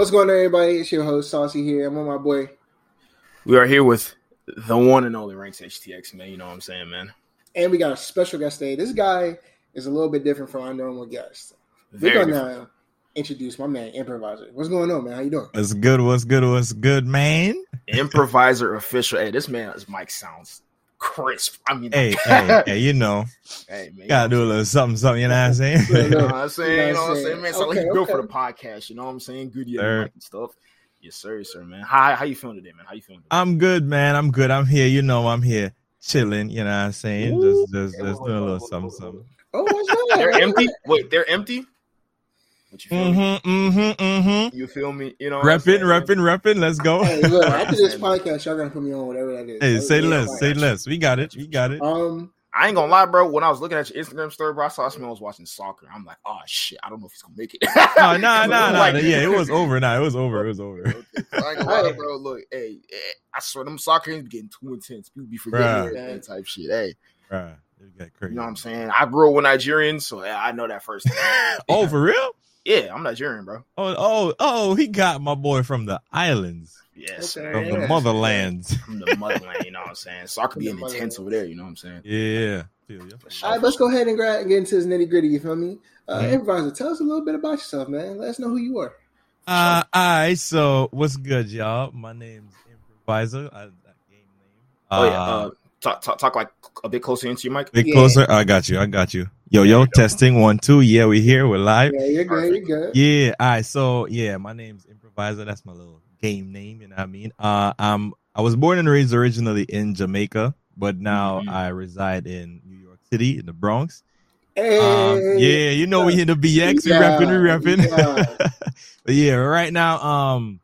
What's going on, everybody? It's your host Saucy here. I'm with my boy. We are here with the one and only Ranks HTX, man. You know what I'm saying, man. And we got a special guest today. This guy is a little bit different from our normal guests. We're gonna different. uh, introduce my man, Improviser. What's going on, man? How you doing? What's good? What's good? What's good, man? Improviser official. Hey, this man's mic sounds crisp. I mean, Hey, hey, hey, you know, hey, man. gotta do a little something, something. You know what I'm saying? You know what I'm saying? You know what I'm saying, man? So like Okay, you built for the podcast. You know what I'm saying? Good year and stuff. Yes, sir, sir, man. How how you feeling today, man? How you feeling? Today? I'm good, man. I'm good. I'm here. You know, I'm here chilling. You know what I'm saying? Just, just, Hey, just doing a little something, something. Oh, what's that? they're empty. Wait, they're empty. What you feel me? Mm-hmm, mm-hmm, mm-hmm. You feel me? You know, what I'm Repping, repping, repping. Let's go. Hey, look, after this podcast, y'all gonna put me on whatever that is. Hey, Oh, say less, fine. say less. We got it. We got it. Um, I ain't gonna lie, bro. When I was looking at your Instagram story, bro, I saw this man was watching soccer. I'm like, oh shit, I don't know if he's gonna make it. Oh, nah, nah, nah. Yeah, it was over. Nah, it was over. It was over. Okay, I ain't gonna lie, bro. Look, hey, eh, I swear them soccer games getting too intense. People be forgetting that type shit. Hey, Right. It got crazy. you know what I'm saying? I grew up with Nigerians, so yeah, I know that first. Oh, for real? Yeah, I'm Nigerian, bro. Oh, oh, oh, he got my boy from the islands, Yes, Okay. sir. from the motherlands. From the motherland, you know what I'm saying? Soccer From the being intense motherland. over there, you know what I'm saying? Yeah. Feel ya. For sure. all right, let's go ahead and gra- get into this nitty gritty. You feel me? Uh, Mhm. Improviser, tell us a little bit about yourself, man. Let us know who you are. Uh, all right. So, what's good, y'all? My name's Improviser. I, that game name. Oh yeah, uh, talk, talk talk like a bit closer into your mic. bit yeah. closer. I got you. I got you. Yo, yo, testing one, two. Yeah, we here. We're live. Yeah, you're good. You're good. Yeah. All right. So, yeah, my name's Improviser. That's my little game name. You know what I mean? Uh, I'm. I was born and raised originally in Jamaica, but now Mhm. I reside in New York City in the Bronx. Hey, Um, yeah, you know we in the BX, we Yeah, repping, we repping. yeah. but yeah, right now, um,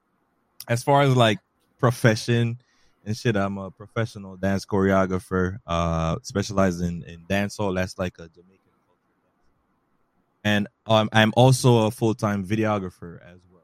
as far as like profession and shit, I'm a professional dance choreographer, uh, specializing in, in dancehall. That's like a Jamaican and um, I'm also a full time videographer as well.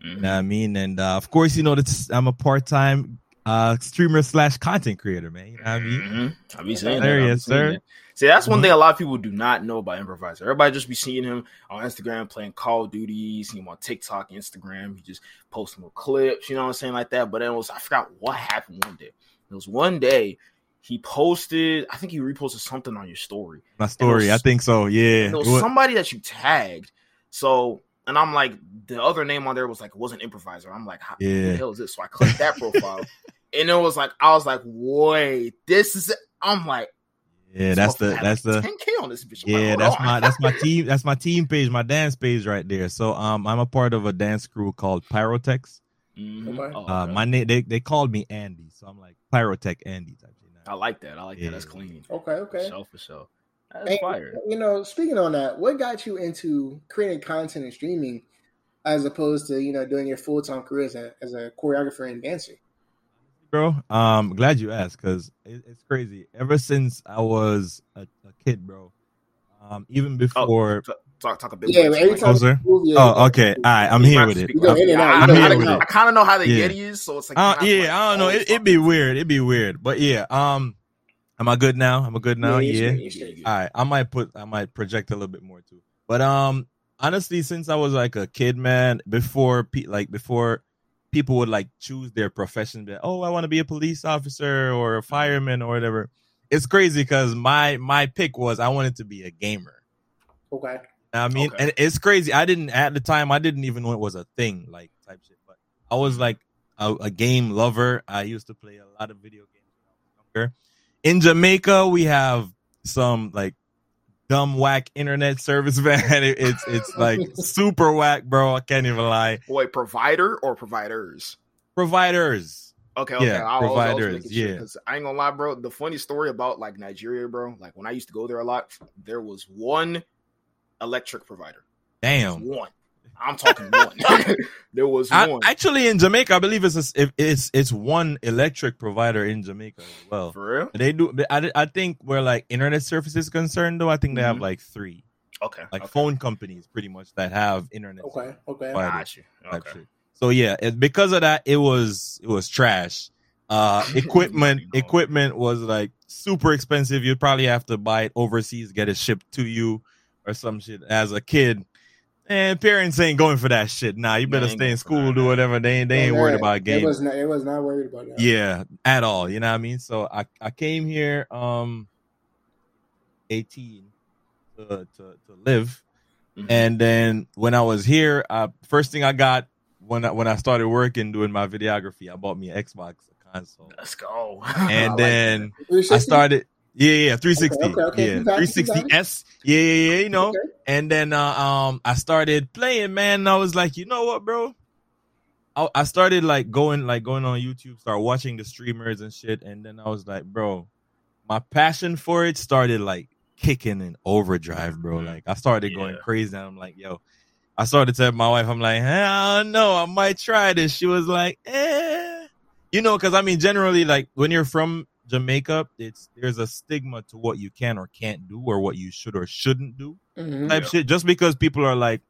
You know what I mean? And uh, of course, you know that I'm a part time uh streamer slash content creator, man. You know what I mean? Mhm. I be saying There that. he I be is, sir. that. See, that's one Mhm. thing a lot of people do not know about improviser. Everybody just be seeing him on Instagram playing Call of Duty, see him on TikTok, Instagram. He just posting little clips, you know what I'm saying, like that. But then it was I forgot what happened one day. It was one day he posted, I think he reposted something on your story. My story, I think so. Yeah. It was It wa- somebody that you tagged. So and I'm like, the other name on there was like it wasn't improviser. I'm like, how Yeah. the hell is this? So I clicked that profile, and it was like, I was like, wait, this is. It. I'm like, yeah, this that's the that's like the 10k on this bitch. I'm Yeah, hold that's on. my that's my team that's my team page, my dance page right there. So um I'm a part of a dance crew called Pyrotex. Mhm. Okay. Oh, Uh okay. my name they, they called me Andy, so I'm like Pyrotech Andy type shit I like that. I like that. That's clean. Okay, For okay. sure, for sure. That's And, fire. you know, speaking on that, what got you into creating content and streaming as opposed to, you know, doing your full time career as a, as a choreographer and dancer? Bro, um glad you asked because it, it's crazy. Ever since I was a, a kid, bro. Um even before Talk, talk, talk a bit. Yeah, every time Closer? you move, yeah, Oh, okay. All right, I'm here with it. You go in and out, I, you go I, in and out. kind of know how the Yeah. Yeti is, so it's like, Uh, kinda yeah, like I don't know. It, it'd be weird. It'd be weird. But yeah, um am I good now? Am I good now? Yeah, Yeah. straight, you're straight. All right, I might put I might project a little bit more too. But um honestly since I was like a kid man before pe- like before people would like choose their profession be like, oh I want to be a police officer or a fireman or whatever. It's crazy cuz my my pick was I wanted to be a gamer. Okay. I mean, Okay. and it's crazy. I didn't at the time. I didn't even know it was a thing, like type shit. But I was mm-hmm. like a, a game lover. I used to play a lot of video games when I was younger. In Jamaica, we have some like dumb whack internet service, man. It- it's it's like super whack, bro. I can't even lie. Wait, provider or providers? Providers. Okay, okay. Yeah, I I providers, sure, yeah. I ain't gonna lie, bro. The funny story about like Nigeria, bro. Like when I used to go there a lot, there was one electric provider. Damn. One. I'm talking one. there was I, one. actually, in Jamaica, I believe it's a, it's it's one electric provider in Jamaica as well. For real? They do. I, I think where like internet service is concerned, though, I think they have Mhm. like three, Okay. like okay. phone companies, pretty much that have internet. Okay. Okay. Fine. Got you. Okay. So yeah, it, because of that, it was it was trash. Uh, equipment You know. equipment was like super expensive. You'd probably have to buy it overseas, get it shipped to you, or some shit. As a kid, And parents ain't going for that shit. Nah, you better stay in school, do whatever. They ain't they ain't worried about It games. was not. It was not worried about that. Yeah, at all. You know what I mean? So I, I came here um 18 to to, to live. Mhm. And then when I was here, uh, first thing I got when I when I started working doing my videography, I bought me an Xbox console. Let's go. I And like then I started yeah, yeah, 360. Okay, okay, Yeah, keep at it, keep at it. 360S. Yeah, yeah, yeah, you know. Okay. And then uh, um I started playing, man. And I was like, you know what, bro? I, I started like going like going on YouTube, start watching the streamers and shit, and then I was like, bro, my passion for it started like kicking in overdrive, bro. Mhm. Like I started going crazy, and I'm like, yo. I started telling my wife, I'm like, I don't know, I might try this. She was like, eh, you know, because I mean, generally, like when you're from Jamaica, it's there's a stigma to what you can or can't do, or what you should or shouldn't do Mhm. type Yeah. shit. Just because people are like,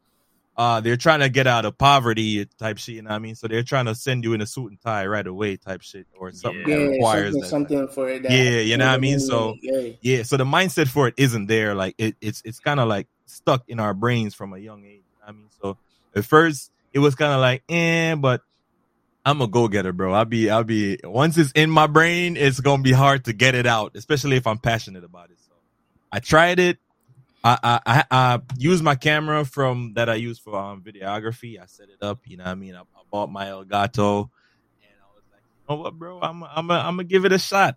uh, they're trying to get out of poverty type shit. You know what I mean? So they're trying to send you in a suit and tie right away type shit, or something Yeah, that Yeah, requires something, that. something for that. Yeah, you know what I mean? So- yeah. Yeah. So the mindset for it isn't there. Like it, it's it's kind of like stuck in our brains from a young age. I mean, so at first it was kind of like, eh, but I'm a go getter, bro. I'll be, I'll be. Once it's in my brain, it's gonna be hard to get it out, especially if I'm passionate about it. So I tried it. I I I, I used my camera from that I use for um, videography. I set it up. You know what I mean? I, I bought my Elgato, and I was like, you know what, bro? I'm I'm I'm gonna give it a shot.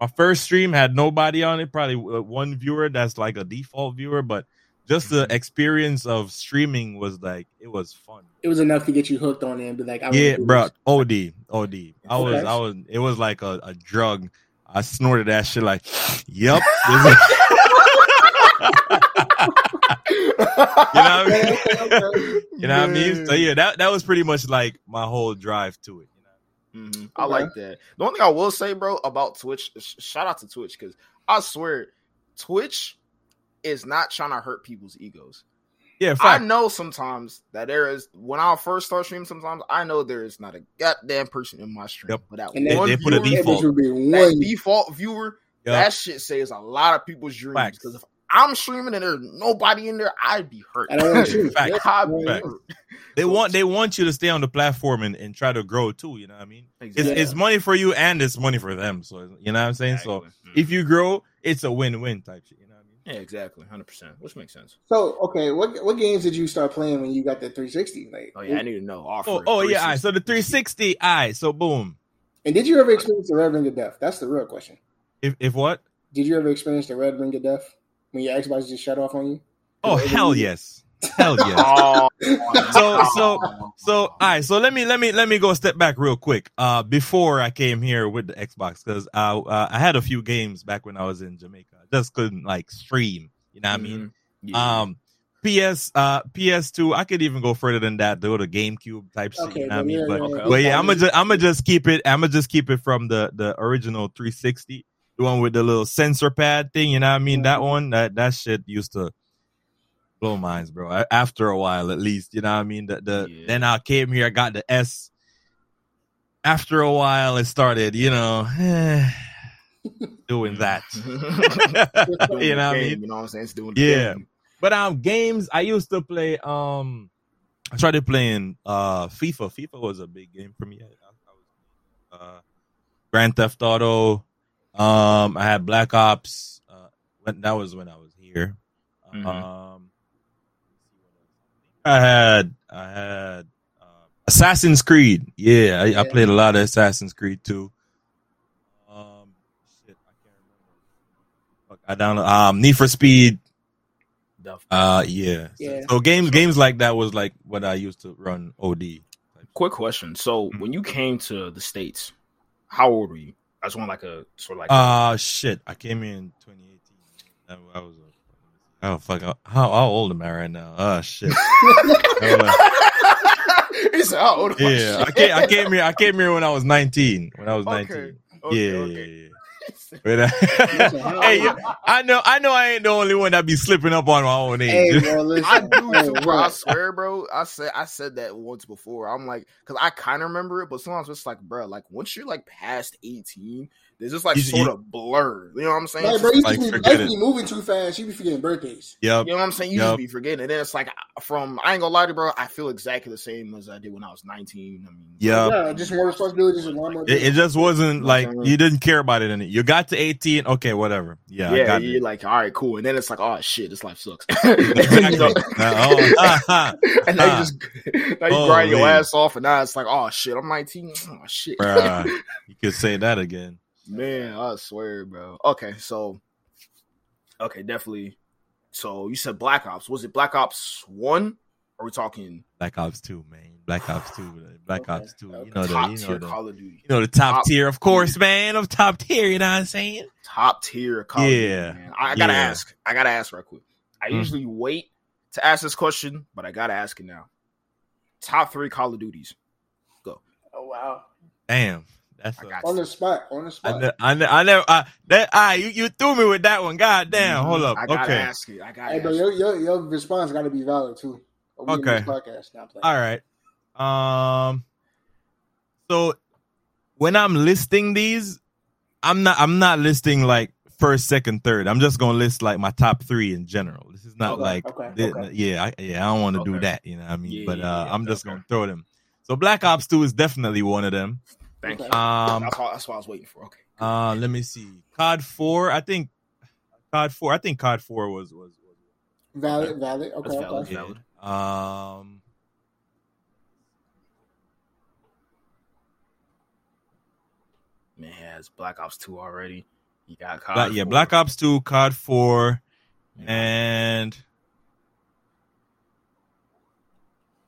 My first stream had nobody on it, probably uh, one viewer that's like a default viewer, but just the Mhm. experience of streaming was like it was fun. It was enough to get you hooked on it and be like, I Yeah, do bro. this. OD, OD. I was, Okay. I was. It was like a, a drug. I snorted that shit. Like, yep. you know what I mean? Okay, okay. You know what I mean? So yeah, that that was pretty much like my whole drive to it. You know? Mhm. I like that. The only thing I will say, bro, about Twitch, sh- shout out to Twitch because I swear, Twitch is not trying to hurt people's egos. Yeah, I know sometimes that there is when I first start streaming. Sometimes I know there is not a goddamn person in my stream, Yep. but that And They- one they put a viewer, default. That bitch would be that one. default viewer, Yep. that shit saves a lot of people's dreams. Because if I'm streaming and there's nobody in there, I'd be hurt. I don't want you. Fact. I'd be Fact. hurt. They want they want you to stay on the platform and, and try to grow too. You know what I mean? It's Exactly. it's money for you and it's money for them. So you know what I'm saying? So Exactly. Mhm. if you grow, it's a win win type shit. You know what I mean? Yeah, exactly, hundred percent, which makes sense. So okay, what what games did you start playing when you got the 360? Like, Oh yeah, I need to know. Offer Oh, oh yeah. All right. So the 360. All right. So boom. and did you ever experience the Red Ring of Death? That's the real question. If if what? Did you ever experience the Red Ring of Death when your Xbox just shut off on you? Oh hell yes. Hell yes. Oh, So so so all right. So let me let me let me go a step back real quick. Uh, before I came here with the Xbox, because I uh, I had a few games back when I was in Jamaica. I just couldn't like stream. You know what I mean? Mhm. Yeah. Um, PS uh PS2. I could even go further than that. Do the GameCube type shit. Okay, you know what I mean? yeah, But yeah, Okay. yeah. But yeah, I'm gonna just I'm gonna just keep it. I'm gonna just keep it from the the original 360, the one with the little sensor pad thing. You know what I mean? That Mhm. one, that that shit used to blow minds, bro. After a while, at least, you know what I mean. The the Yeah. then I came here, I got the S. After a while, it started, you know, doing that. Doing you know what I mean? You know what I'm saying? It's doing Yeah. game. But um, games I used to play. Um, I started playing uh FIFA. FIFA was a big game for me. I, I was uh, Grand Theft Auto. Um, I had Black Ops. Uh, when that was when I was here. Mhm. Um, I had I had uh, Assassin's Creed. Yeah, I, I played a lot of Assassin's Creed too. Um, shit, I can't remember. Fuck, I download um Need for Speed. Uh, yeah. Yeah. So games, games like that was like what I used to run OD. Quick question. So Mhm. when you came to the states, how old were you? I just want like a sort of like. Uh shit. I came here in 2018. I, I was. A, oh fuck! How how old am I right now? Oh shit. Hold on. "How old yeah, I came. I came here. I came here when I was 19. When I was Okay. 19. Okay, yeah, okay. yeah, yeah. He said, But, hey, yo, I know, I know, I ain't the only one that be slipping up on my own Hey, age. bro, listen. I do bro. I swear, bro. I said I said that once before. I'm like, because I kind of remember it, but sometimes it's like, bro, like once you're like past 18, there's just like You- sort you- of blurred. You know what I'm saying? Like, It's bro, just you, like, just be, forget life it. be moving too fast. You be forgetting birthdays. Yep. You know what I'm saying? You Yup. just be forgetting. And then it's like from I ain't gonna lie to you, bro, I feel exactly the same as I did when I was 19. I mean, Yep. Yeah, just more responsibilities and a more. It, it just wasn't like you didn't care about it. And you got to 18, okay, whatever. Yeah, I Yeah, got you're it. like, all right, cool. And then it's like, oh shit, this life sucks. Exactly. Oh, ha, ha. and now you just now you grind your ass off, and now it's like, oh shit, I'm 19. Oh shit, Bruh, you could say that again. Man, I swear, bro. Okay, so okay, definitely. So you said Black Ops. Was it Black Ops One? Are we talking Black Ops 2, man. Black Ops 2. Black Okay, Ops 2. You okay. know the, top you tier know the, Call of Duty? you know the top, Top- tier, of course, man. Of top tier, you know what I'm saying? Top tier Call of Duty, Yeah, man. I, I gotta yeah. ask. I gotta ask right quick. I Mm. usually wait to ask this question, but I gotta ask it now. Top three Call of Duties. Go. Oh wow, Damn. That's I a, got on the spot, on the I, spot. ne- I, ne- I never, I, that, ah, you, you threw me with that one. God damn. Mhm. Hold up. I gotta Okay. ask it. I gotta Hey, ask bro, your, your your response got to be valid too. We Okay. podcast. All right. Um. So when I'm listing these, I'm not. I'm not listing like first, second, third. I'm just gonna list like my top three in general. This is not Okay, like, okay, thi- okay. yeah, I, yeah. I don't want to do that. You know what I mean? Yeah, but uh, yeah, I'm just okay. gonna throw them. So Black Ops Two is definitely one of them. Thank you. Um. that's, all, that's what I was waiting for. Okay. Uh. Let me see. COD Four. I think. COD Four. I think COD Four was was. was Valid, valid. Okay, That's okay. valid. yeah. Valid. Um. Man, it has Black Ops 2 already. You got COD. Black, yeah, Black Ops Two, COD Four, Yeah. and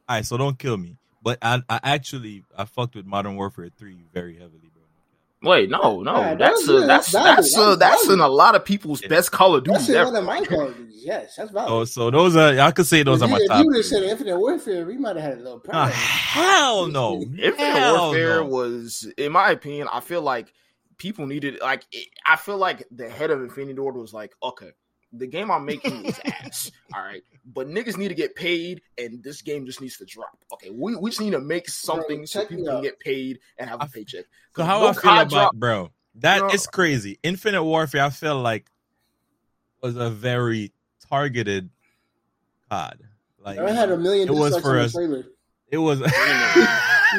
all right. So don't kill me. But I, I actually I fucked with Modern Warfare Three very heavily, bro. Wait, no, no. Yeah, that's that's a, that's That's valid. that's a, That's that's in a lot of people's Yeah. best Call of Duty That's in ever. one of my Call of Duties. Yes, that's valid. Oh, so those are I could say those if are my you, if top. you would have said Infinite Warfare, we might have had a little Ah, problem. hell no! Infinite Hell Warfare no. was, in my opinion, I feel like people needed like it, I feel like the head of Infinity Ward was like, okay, the game I'm making is ass, all right, but niggas need to get paid, and this game just needs to drop. Okay, we, we just need to make something so people can get paid and have a I- paycheck. So 'Cause how no I feel about drop- bro? That You know- is crazy. Infinite Warfare, I feel like was a very targeted COD. Like I had a million It was for on the us. trailer. It was.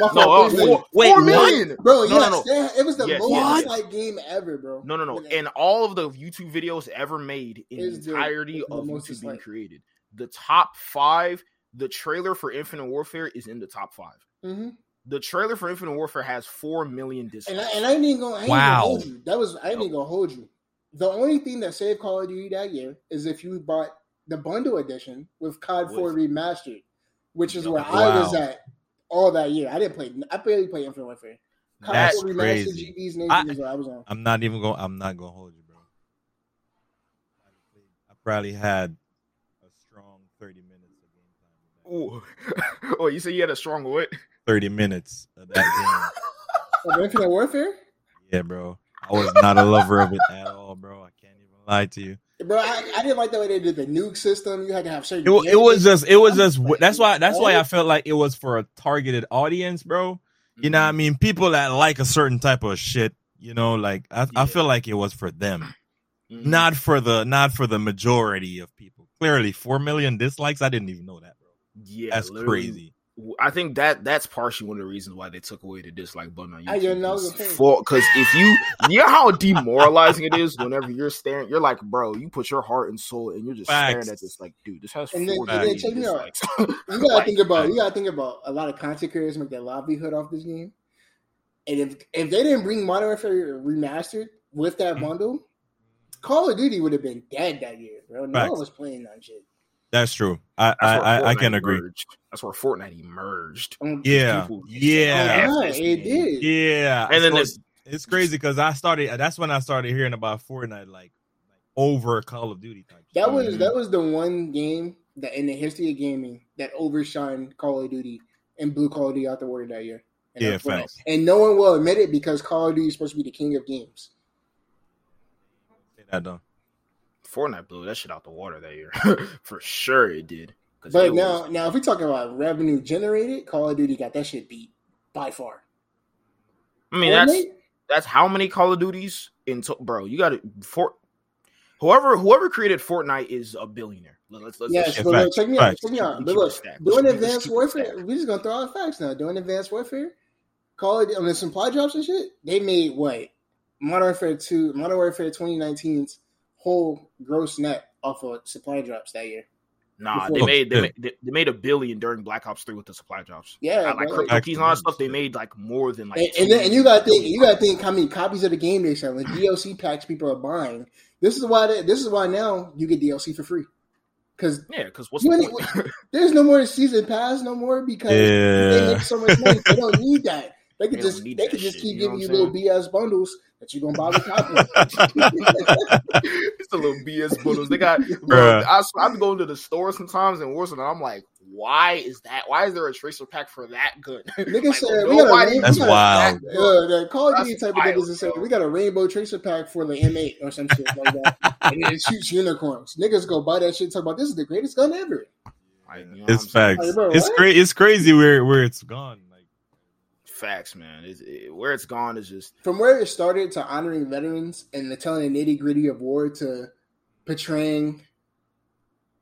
My No, fault, four, Wait, four what? Bro, No, no, yes, no. they- it was the Yes, most yes, disliked game ever, bro. No, no, no. Like, In all of the YouTube videos ever made in Is the the- entirety the of most YouTube being disliked. created, the top five, the trailer for Infinite Warfare is in the top five. mhm. The trailer for Infinite Warfare has four million And dislikes. I, and I ain't even gonna, I ain't Wow. gonna hold you. That was I ain't even gonna hold you. The only thing that saved Call of Duty that year is if you bought the bundle edition with COD 4 With- remastered, which is Yo, where I was at all that year. I didn't play. I barely played Infinite Warfare. COD That's 4 remastered crazy. GB's I- is what I was on. I'm not even going. I'm not going to hold you, bro. I probably had a strong 30 minutes of game time. Ooh. oh, you say you had a strong what? 30 minutes of that game. Of Infinite Warfare. Yeah, bro. I was not a lover of it at all, bro. I can't even lie to you. Bro. I, I didn't like the way they did the nuke system. You had to have certain. It, it was just. It was just. That's why. That's why I felt like it was for a targeted audience, bro. You know what I mean? People that like a certain type of shit. You know, like I, Yeah. I feel like it was for them, Mhm. not for the not for the majority of people. Clearly, four million dislikes. I didn't even know that, bro. Yeah, That's crazy. I think that that's partially one of the reasons why they took away the dislike button on I know YouTube. Because if you, you know how demoralizing it is whenever you're staring, you're like, bro, you put your heart and soul, and you're just staring at this, like, dude, this has And then- and then million check me out. dislikes. You gotta Like, think about. You gotta think about a lot of content creators make their livelihood off this game. And if if they didn't bring Modern Warfare remastered with that Mhm. bundle, Call of Duty would have been dead that year, bro. No Facts. one was playing that shit. That's true. I That's I, where I, I Fortnite can agree. emerged. That's where Fortnite emerged. Um, Yeah, People- yeah, Oh, this it did. yeah. And then So it's crazy because I started. That's when I started hearing about Fortnite, like, like over Call of Duty. Type That was that was the one game that in the history of gaming that overshined Call of Duty and blew Call of Duty out the water that year. And Yeah, that's facts. And no one will admit it because Call of Duty is supposed to be the king of games. that though. Fortnite blew that shit out the water that year. For sure it did. But it now, was- now if we're talking about revenue generated, Call of Duty got that shit beat by far. I mean that's Fortnite? that's how many Call of Duties in to- bro. You got to for whoever whoever created Fortnite is a billionaire. Let's let's, Yes, let's but look, check me out. Check me out. But look, doing Let's keep it- advanced let's keep it warfare, we're just gonna throw out facts now. Doing advanced warfare, Call of, I mean, supply drops and shit. They made what Modern Warfare Two, Modern Warfare 2019's whole gross net off of supply drops that year. Nah, Before- they made they Yeah. made, they, they made a billion during Black Ops Three with the supply drops. Yeah, like bro. crypto keys and all that stuff. They made like more than like. and, and, then, and you gotta think, you gotta think how many copies of the game they selling, DLC packs people are buying. This is why they, this is why now you get DLC for free because Yeah, because what's You the ain't- point? there's no more season pass no more because they make so much money. They don't need that. They could They just they could just shit, keep you know giving you little BS bundles that you're gonna buy with copy. it's a little BS bundles. They got, bro. Bruh. I, I be going to the store sometimes in Warzone, and I'm like, why is that? Why is there a tracer pack for that good? Niggas Like, said we got a nobody rain- That's we got a- wild. Uh, the Call of Duty That's type of wild, niggas is saying we got a rainbow tracer pack for the M8 or some shit like that, and it shoots unicorns. Niggas go buy that shit, and talk about this is the greatest gun ever. Like, you know It's what I'm saying? facts. Like, bro, it's what? crazy. It's crazy where where it's gone. Facts, man. It's, it, where it's gone is just From where it started to honoring veterans and the telling the nitty gritty of war to portraying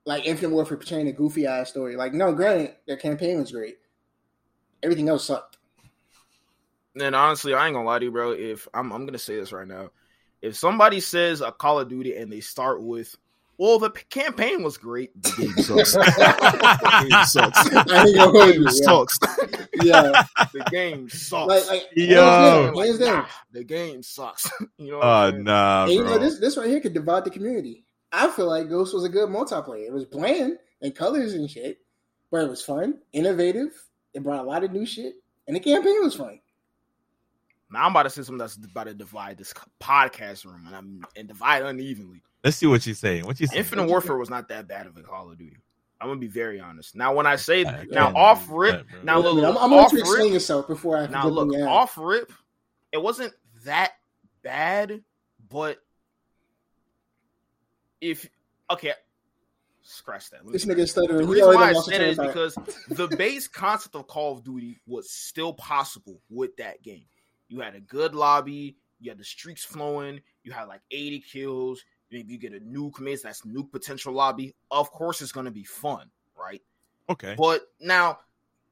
like Infinite Warfare portraying a goofy ass story. Like, no, granted, their campaign was great. Everything else sucked. And honestly, I ain't gonna lie to you, bro. If I'm, I'm gonna say this right now, if somebody says a Call of Duty and they start with, "Well, the p- campaign was great," the game sucks. the game sucks. I ain't gonna The game yeah. sucks. Yeah, the game sucks. like, like Yo. hands down, Like, hands down. nah, the game sucks. you know. What oh I'm saying? nah, And you know, bro. this this right here could divide the community. I feel like Ghost was a good multiplayer. It was bland and colors and shit, but it was fun, innovative. It brought a lot of new shit, and the campaign was fun. Now I'm about to say something that's about to divide this podcast room, and I'm and divide unevenly. Let's see what she's saying. What you saying? Infinite Warfare was not that bad of a Call of Duty. I'm gonna be very honest. Now, when I say I now off rip, that, now I mean, look, I'm, I'm gonna off you explain rip, yourself before I now get look them out. off rip. It wasn't that bad, but if okay, scratch that. This nigga that. stuttering. The reason why I lost said it is the because the base concept of Call of Duty was still possible with that game. You had a good lobby, you had the streaks flowing, you had like 80 kills, maybe you get a nuke maze, that's nuke potential lobby. Of course, it's gonna be fun, right? Okay. But now,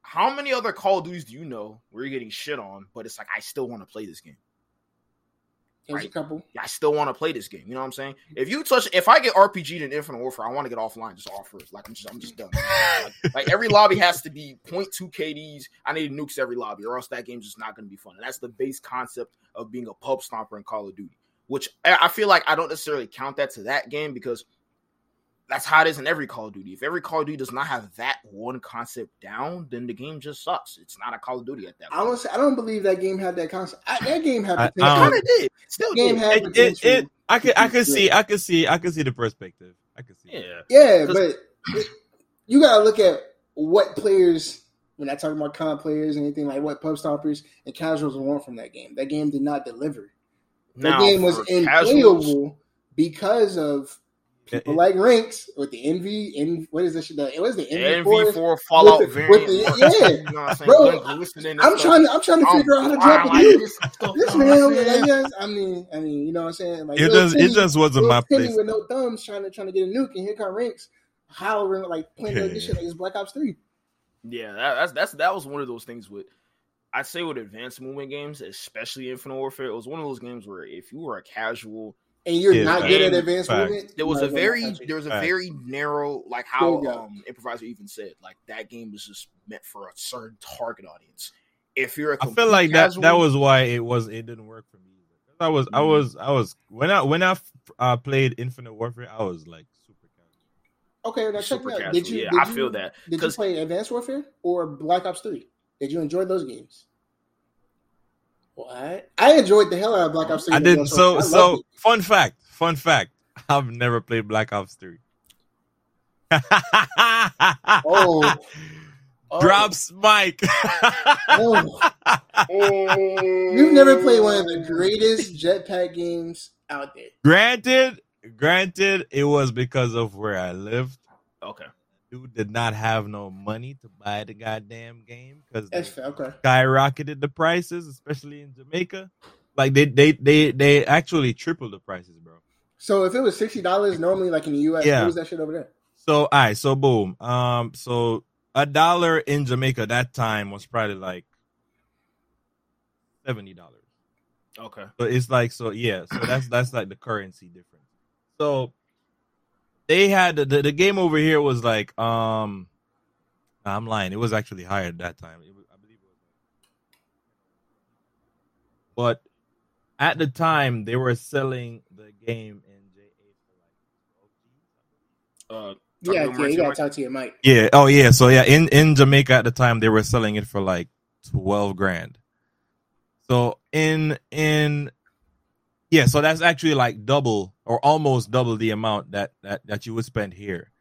how many other Call of Duties do you know where you're getting shit on, but it's like I still want to play this game? There's a right. couple. I still want to play this game. You know what I'm saying? Mm-hmm. If you touch, if I get RPG'd in Infinite Warfare, I want to get offline, just offer it. Like I'm just, I'm just done. like, like, every lobby has to be 0.2 KDs. I need nukes every lobby, or else that game's just not going to be fun. And that's the base concept of being a pub stomper in Call of Duty. Which I feel like I don't necessarily count that to that game because that's how it is in every Call of Duty. If every Call of Duty does not have that one concept down, then the game just sucks. It's not a Call of Duty at that I point. don't. say- I don't believe that game had that concept. I, that game had I- potential. Um, I Kind of did. Still game did. had It, it, it, I could, I to could see. I could see, I could see the perspective. I could see. Yeah. Yeah, 'Cause- but you gotta look at what players. When I talk about con players and anything like what pub stompers and casuals want from that game, that game did not deliver. The Now, game was for casuals- unplayable because of people It- like ranks with the envy. And what is this shit? It was the envy. NV four Fallout with the- variant. with the- yeah. you know what I'm saying? Bro, Gun glistening and I'm stuff. trying to. I'm trying to I'm figure out how to drop a like nuke. this stuff, This man, I'm like, yes, I mean, I mean, you know what I'm saying? Like, It little does. It just wasn't my Timmy place. with no thumbs trying to trying to get a nuke, and here come ranks. How we're like playing like this shit like it's Black Ops Three. Yeah, that, that's that's that was one of those things with I'd say with advanced movement games, especially Infinite Warfare, it was one of those games where if you were a casual, And you're Yeah, not good at advanced Facts. movement. there was a might as well very not touch it. there was a Facts. very narrow like how There um improviser even said like that game was just meant for a certain target audience. If you're a I feel like that casual, that was why it was it didn't work for me. I was I Mhm. was I was when I when I uh, played Infinite Warfare, I was like super casual. Okay, now check super me out. casual. Did you? yeah, did I you- feel that Did you play Advanced Warfare or Black Ops Three? Did you enjoy those games? What? I enjoyed the hell out of Black Ops Three. I didn't. So I so loved fun fact. Fun fact. I've never played Black Ops Three. Oh. Oh. Drops mic. Oh. You've never played one of the greatest jetpack games out there. Granted, granted, it was because of where I lived. Okay. Dude did not have no money to buy the goddamn game because they That's fair. Okay. skyrocketed the prices, especially in Jamaica. Like they they they they actually tripled the prices, bro. So if it was sixty dollars normally, like in the U.S., Yeah. what was that shit over there? So all right, so boom. Um, so a dollar in Jamaica that time was probably like seventy dollars. Okay. So it's like so yeah, so that's that's like the currency difference. So they had the, the, the game over here was like um I'm lying. It was actually higher at that time. It was, I believe it was but at the time they were selling the game in JA for like Uh, Yeah, yeah, you gotta talk to your mic. Yeah. Oh, yeah. So yeah, in in Jamaica at the time they were selling it for like twelve grand. So in in yeah, so that's actually like double or almost double the amount that that that you would spend here,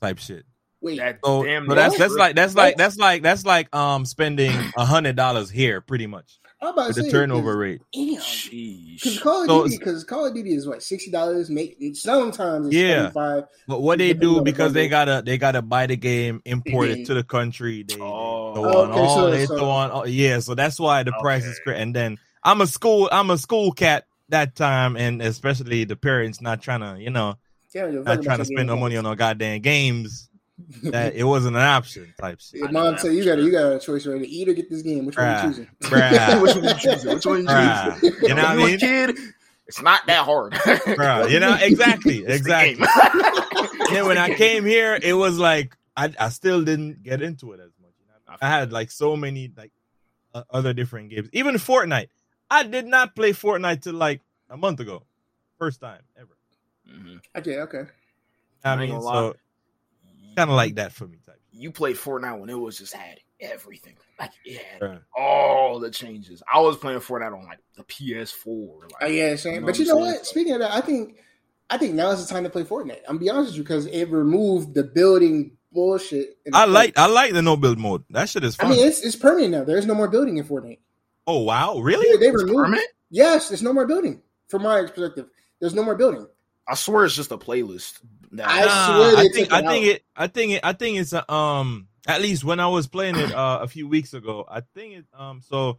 type shit. Wait, that So, damn so that's that's like that's like that's like that's like um spending a hundred dollars here pretty much I'm about to with the say turnover rate. Because Call of So- Duty, because Call of Duty is what sixty dollars. Make sometimes it's Yeah. five. But what they do on the because they gotta they gotta buy the game, import it to the country. They, they Oh. throw on Okay, all so- they so- throw on all, yeah. So that's why the price is Okay. great. And then I'm a school I'm a school cat that time, and especially the parents not trying to you know Yeah, not trying to spend no money on no goddamn games. That it wasn't an option type shit. Your mom said you got you got a choice right to eat or get this game. Which one Bruh. you choosing? Which one you choosing? Which one you Bruh. choosing? You know what I mean? kid? It's not that hard. Bruh, you know exactly, exactly. then when I came here, it was like I, I still didn't get into it as much. I had like so many like uh, other different games. Even Fortnite, I did not play Fortnite till like a month ago, first time ever. Mhm. Okay, okay. I I mean, gonna so kind of like that for me. Type. You played Fortnite when it was just had everything. Like it had Bruh. all the changes. I was playing Fortnite on like the PS4. Like, Oh yeah, same. You know but you know saying? what? Speaking of that, I think I think now is the time to play Fortnite. I'm be honest with you because it removed the building bullshit. in I Fortnite. like I like the no build mode. That shit is I mean, it's it's permanent now. There's no more building in Fortnite. Oh wow, They, really? they It's removed. permanent? Yes, there's no more building. From my perspective, there's no more building. I swear it's just a playlist. That I Nah, swear I think I it think it I think it I think it's a, um at least when I was playing it uh, a few weeks ago, I think it um so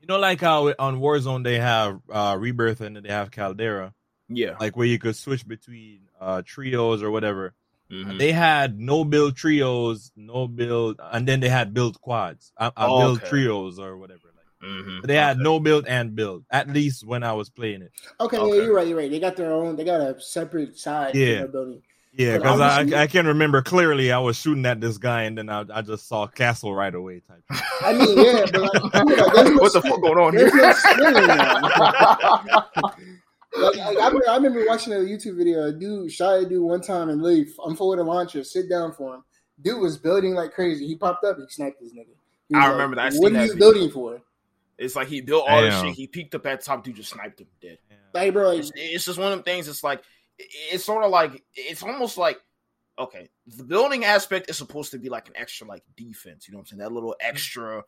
you know like how on Warzone they have uh Rebirth and then they have Caldera, yeah. like where you could switch between uh trios or whatever. Mhm. They had no build trios, no build, and then they had build quads. I, I Oh, build okay. trios or whatever. Like Mhm. they had Okay. no build and build. At least when I was playing it. Okay, Okay. yeah, you're right. You're right. They got their own. They got a separate side. Yeah. building. Yeah, because honestly- I I can remember clearly I was shooting at this guy and then I, I just saw castle right away type. I mean, yeah, but like, like, there's no what the fuck going on here? no skill. Like, I, I, remember, I remember watching a YouTube video. A dude shot a dude one time and leave. unfold a launcher, sit down for him. Dude was building like crazy. He popped up, he sniped this nigga. He I remember that. What are you video. building for? It's like he built all this shit. He peeked up at the top. Dude just sniped him dead. Like, bro, It's, it's just one of them things. It's like it's sort of like it's almost like okay, the building aspect is supposed to be like an extra like defense. You know what I'm saying? That little mm-hmm. extra. You know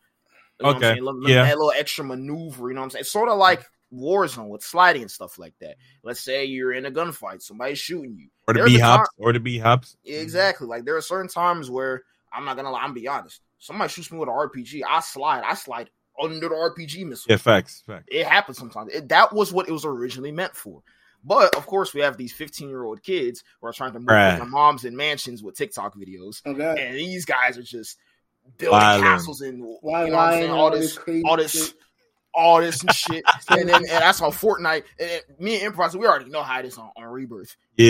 what I'm Okay, saying? Little- yeah. That little extra maneuver. You know what I'm saying? It's sort of like Warzone with sliding and stuff like that. Let's say you're in a gunfight, somebody's shooting you. Or the There's a B time- hops, or the B hops. Exactly. Like there are certain times where I'm not gonna lie. I'm be honest. Somebody shoots me with an RPG. I slide. I slide under the RPG missile. Yeah, facts, facts. It happens sometimes. It, that was what it was originally meant for. But of course, we have these 15 year old kids who are trying to move Right. their moms in mansions with TikTok videos, oh god, and these guys are just building Wildin'. castles and you know why, what I'm why, saying? all this, crazy all this, shit. all this and shit. and then and that's on Fortnite. And me and Improv, we already know how it is on, on Rebirth. Yeah.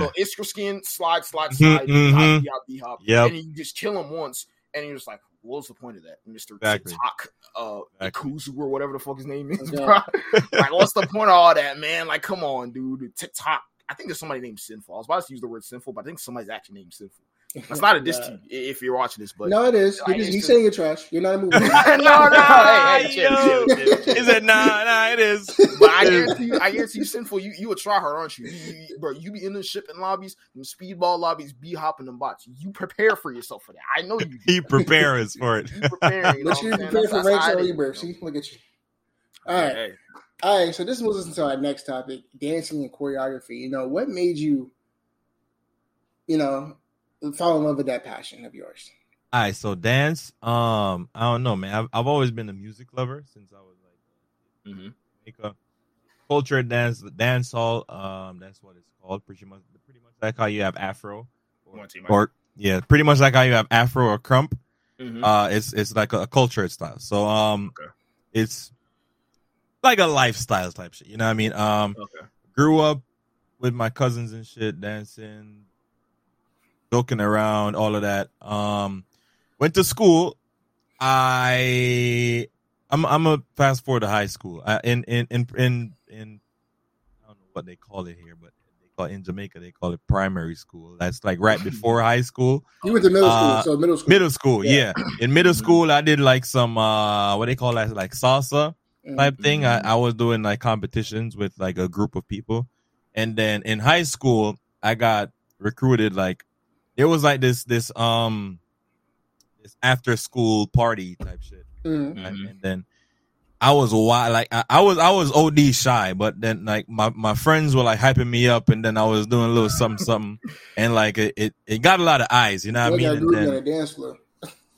Little Iskra skin, slide, slide, Mhm, slide, mhm. B hop, B hop, Yep. and you just kill him once, and you're just like, what's the point of that, Mister Exactly. TikTok, uh, Exactly. Kuzu or whatever the fuck his name is? Okay. bro? like, what's the point of all that, man? Like, come on, dude. TikTok. I think there's somebody named Sinful. I was about to use the word sinful, but I think somebody's actually named Sinful. That's not a diss to you if you're watching this, but no, it is. Like, You're, it's saying you're trash. You're not a movie. no, no, hey, hey, chill, Yo. Is it nah nah it is. But I guarantee you, I guarantee you, sinful. You you would try hard, aren't you? You, you- bro? You be in the shipping lobbies, them speedball lobbies, be hopping them bots. You prepare for yourself for that. I know you. do. He prepares for it. You preparing. You know But what you I'm prepare for that's ranks how on Rebirth. you? See, look at you. All right. Hey, All right, so this moves us into our next topic: dancing and choreography. You know, what made you, you know, fall in love with that passion of yours? All right, so dance. Um, I don't know, man. I've, I've always been a music lover since I was like hmm Jamaica. Culture dance, dance hall. Um, that's what it's called. Pretty much, pretty much like how you have Afro, or, or yeah, pretty much like how you have Afro or krump. Mhm. Uh, it's it's like a, a culture style. So um, Okay. it's like a lifestyle type shit. You know what I mean? Um, okay. grew up with my cousins and shit, dancing, joking around, all of that. Um, went to school. I I'm I'm a fast forward to high school. I, in in in in in I don't know what they call it here, but they call it in Jamaica they call it primary school. That's like right before high school. You went to middle school, Uh, so middle school. Middle school, Yeah. yeah. In middle Mhm. school, I did like some uh what they call that, like salsa Mhm. type thing. I, I was doing like competitions with like a group of people. And then in high school, I got recruited like it was like this this um this after school party type shit. Mhm. right? Mhm. And then I was wild like I, I was I was OD shy, but then like my, my friends were like hyping me up and then I was doing a little something something and like it, it, it got a lot of eyes, you know what I mean? got a And then, dance floor.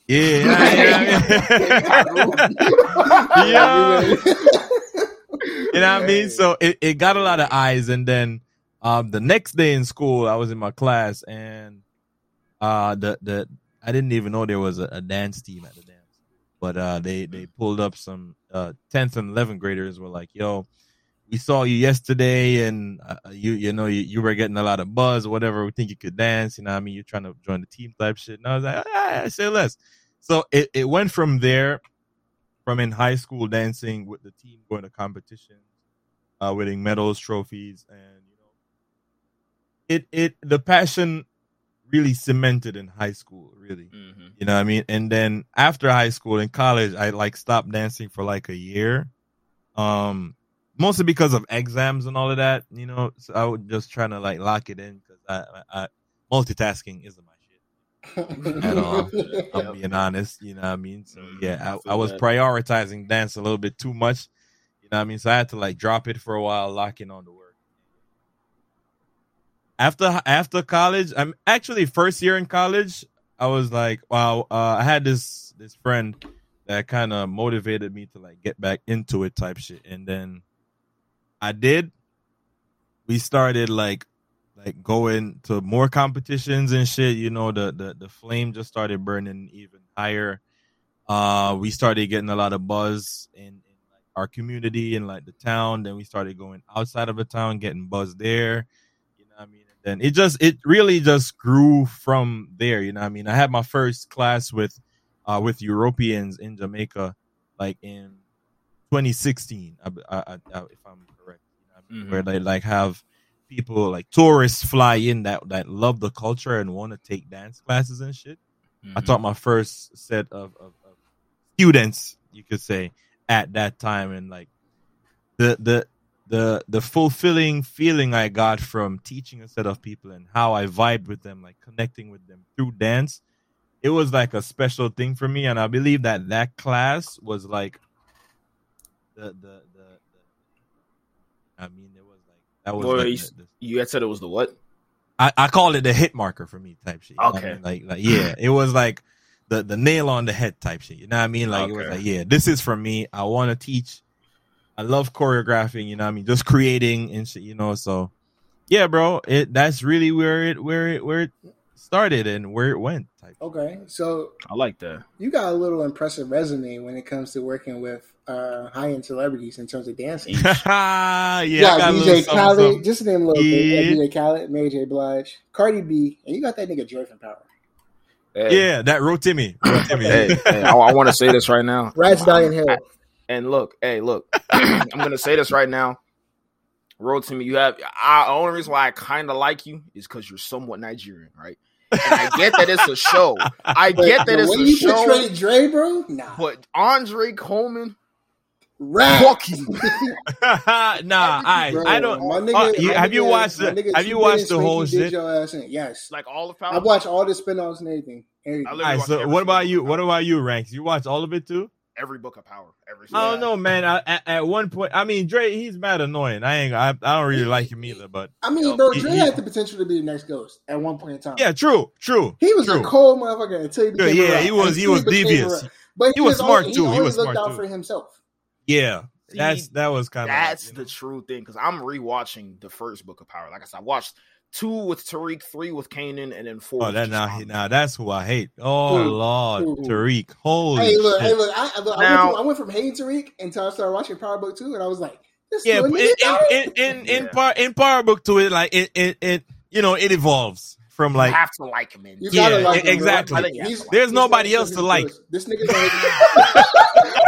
yeah, yeah, yeah. you know what I mean? So it, it got a lot of eyes, and then um the next day in school, I was in my class, and uh the the I didn't even know there was a, a dance team at the dance, but uh they they pulled up some uh tenth and eleventh graders were like, yo. We saw you yesterday, and uh, you you know you, you were getting a lot of buzz or whatever. We think you could dance, you know. I mean, you're trying to join the team type shit. And I was like, ah, say less. So it, it went from there, from in high school dancing with the team going to competitions, uh, winning medals, trophies, and you know, it it the passion really cemented in high school, really. Mhm. You know what I mean? And then after high school in college, I like stopped dancing for like a year. Um mostly because of exams and all of that, you know. So I was just trying to like lock it in because I, I, I multitasking isn't my shit. At all. I'm being honest, you know what I mean? So Mhm, yeah, I I, was that. prioritizing dance a little bit too much. You know what I mean? So I had to like drop it for a while, lock in on the work. After after college, I'm actually first year in college. I was like, wow, uh, I had this this friend that kind of motivated me to like get back into it type shit, and then I did. We started like like going to more competitions and shit. You know, the the the flame just started burning even higher. Uh, we started getting a lot of buzz in, in like our community and like the town. Then we started going outside of the town, getting buzz there. You know what I mean? And then it just it really just grew from there. You know what I mean? I had my first class with uh with Europeans in Jamaica, like in 2016. I, I, I, if I'm correct, you know I? Mhm. where they like have people like tourists fly in that that love the culture and want to take dance classes and shit. I Mhm. taught my first set of, of, of students, you could say, at that time, and like the the the the fulfilling feeling I got from teaching a set of people and how I vibed with them, like connecting with them through dance, it was like a special thing for me, and I believe that that class was like the the the. the I mean, it was like that was like you, the- the- you had said it was the what? I, I call it the hit marker for me type shit. what I Okay. mean? Like like yeah, it was like the the nail on the head type shit. You know what I mean? Like it was like, yeah, this is for me. I want to teach. I love choreographing, you know what I mean? Just creating and shit, you know. So yeah, bro, it that's really where it where it where it started and where it went type. Okay, so I like that. you got a little impressive resume when it comes to working with uh, high end celebrities in terms of dancing. yeah, You I got got a DJ something, Khaled, something. just name a little bit. Yeah. You DJ Khaled, Mary J. Blige, Cardi B, and you got that nigga Joy from Power. Hey, Yeah, that Rotimi. Rotimi. Hey, hey, I, I want to say this right now. Rats Dying Hill. And look, hey, look, I'm gonna say this right now. Rotimi, you have. I, the only reason why I kind of like you is because you're somewhat Nigerian, right? And I get that it's a show. I But get that the it's way a you show. portray Dre, bro, nah. But Andre Coleman, Rap. fuck you. nah, I Bro, I don't. My nigga, uh, you- my have you nigga- watched the- nigga have you watched the whole shit? Your ass in. Yes, Like all the I power. watched all the spin-offs and everything. everything. I All literally right, watched so what about you? What about you, Ranks? You watch all of it too? Every book of power. Every I don't know, man. I, at, at one point, I mean, Dre, he's mad annoying. I ain't. I, I don't really like him either. But I mean, Yo, bro, Dre he- had the potential to be the next Ghost at one point in time. yeah, true, true. he was true. a cold motherfucker until he Yeah, became yeah, a rat. he was. He Until was became a devious. But He was smart, only, too. He only was looked smart, out too. for himself. Yeah, See, that's that was kind of. That's the true thing because I'm rewatching the first book of power. Like I said, I watched two with Tariq, three with Kanan, and then four. Oh, that now, now that's who I hate. Oh Who? Lord, Who, who? Tariq. Holy Hey, look, shit. hey, look, I, look, I, went Now- from, I went from hating Tariq until I started watching Power Book 2, and I was like, this yeah, little but nigga in in in in, in, Yeah. par, in Power Book Two, it, like it, it it you know it evolves from You like have to like him. In You Yeah, gotta like him, exactly. I think you have He's- There's nobody nigga else is to like. first. This nigga there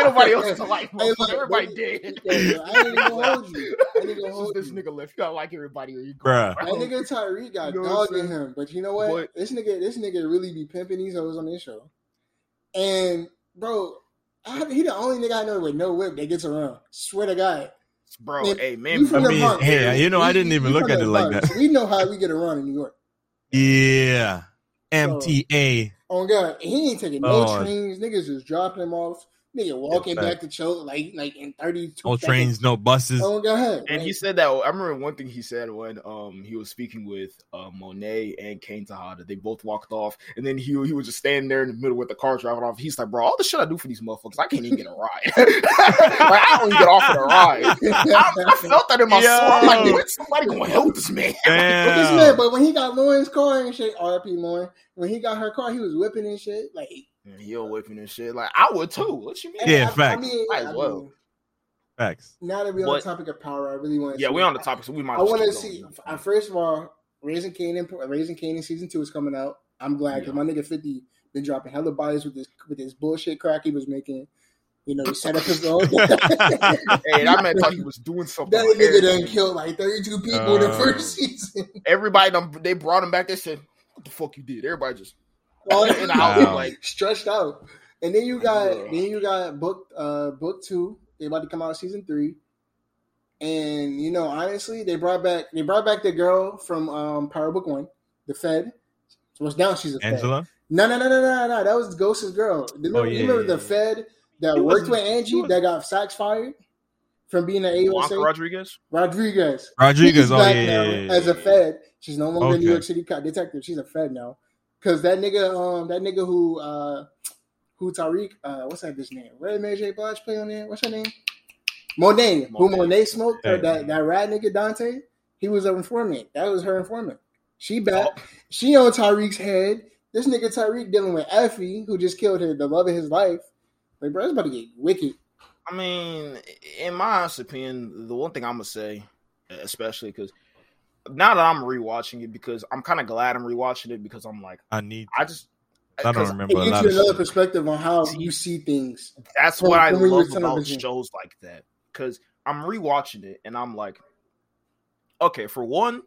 ain't nobody else to like. Hey, motherfucker. look, everybody did. Yeah, bro, I ain't even gonna hold you. I ain't gonna This is hold this you. nigga left. You gotta like everybody or you go. Bruh. That nigga Tariq got You know what dog in him, but you know what? But- this nigga, this nigga really be pimping these hoes on this show. And bro, I, he the only nigga I know with no whip that gets around. Swear to God. Bro, Man, hey man, I the mean, Bronx. hey, you know, I didn't even look at the it like that. We know how we get around in New York. Yeah, MTA. Oh God, he ain't taking no Oh. trains. Niggas just dropping him off. Nigga walking fact. back to choke like like in thirty two. No trains, no buses. Oh God. And he said that I remember one thing he said when um he was speaking with uh, Monet and Cane Tejada. They both walked off, and then he he was just standing there in the middle with the car driving off. He's like, "Bro, all the shit I do for these motherfuckers, I can't even get a ride. like I don't even get offered a ride. I, I felt that in my soul. I'm like, Yo. when's somebody gonna help this man? But this man, but when he got Lauren's car and shit, RP Lauren, when he got her car, he was whipping and shit. Like, And He'll whipping and shit. Like I would too. What you mean? Yeah, I, I facts. mean, Might as I well. mean, Facts. now that we're on the topic of power, I really want to. Yeah, we're on the topic, so we might. I want to see. going. uh, First of all, Raising Kanan, Raising Kanan season two is coming out. I'm glad because Yeah. my nigga Fifty been dropping hella bodies with this with this bullshit crack he was making. You know, he set up his own. that Hey, that man thought he was doing something. That nigga done everything. killed like 32 people in the Uh. first season. Everybody, done, they brought him back. They said, "What the fuck you did?" Everybody just All in the house, Wow. like stretched out. And then you got Yeah. then you got book uh book two. They about to come out season three. And you know, honestly, they brought back they brought back the girl from um Power Book One, the Fed. So what's now she's a Fed. Angela. No, no, no, no, no, no. That was Ghost's girl. Remember, Oh, yeah, you remember yeah, the yeah. Fed that She worked with Angie was- that got Saxe fired from being an AOC? AOSA? Rodriguez. Rodriguez. Rodriguez. She's Oh back yeah, now yeah, yeah, as a. Fed. She's no longer a New York City cop detective. She's a Fed now. Cause that nigga, um, that nigga who, uh, who Tariq, uh, what's that bitch name? Red Mary J. Blige play on there. What's her name? Monet. Who Monet. Monet smoked? Or that that rat nigga Dante. He was an informant. That was her informant. She back. Oh. She on Tariq's head. This nigga Tariq dealing with Effie, who just killed her, the love of his life. Like, bro, it's about to get wicked. I mean, in my honest opinion, the one thing I'm gonna say, especially because now that I'm rewatching it, because I'm kind of glad I'm rewatching it because I'm like, I need. I just, I don't remember It a gives lot you another shit. perspective on how See- you see things. That's From- what I from when love about shows like that because I'm rewatching it and I'm like, okay, for one,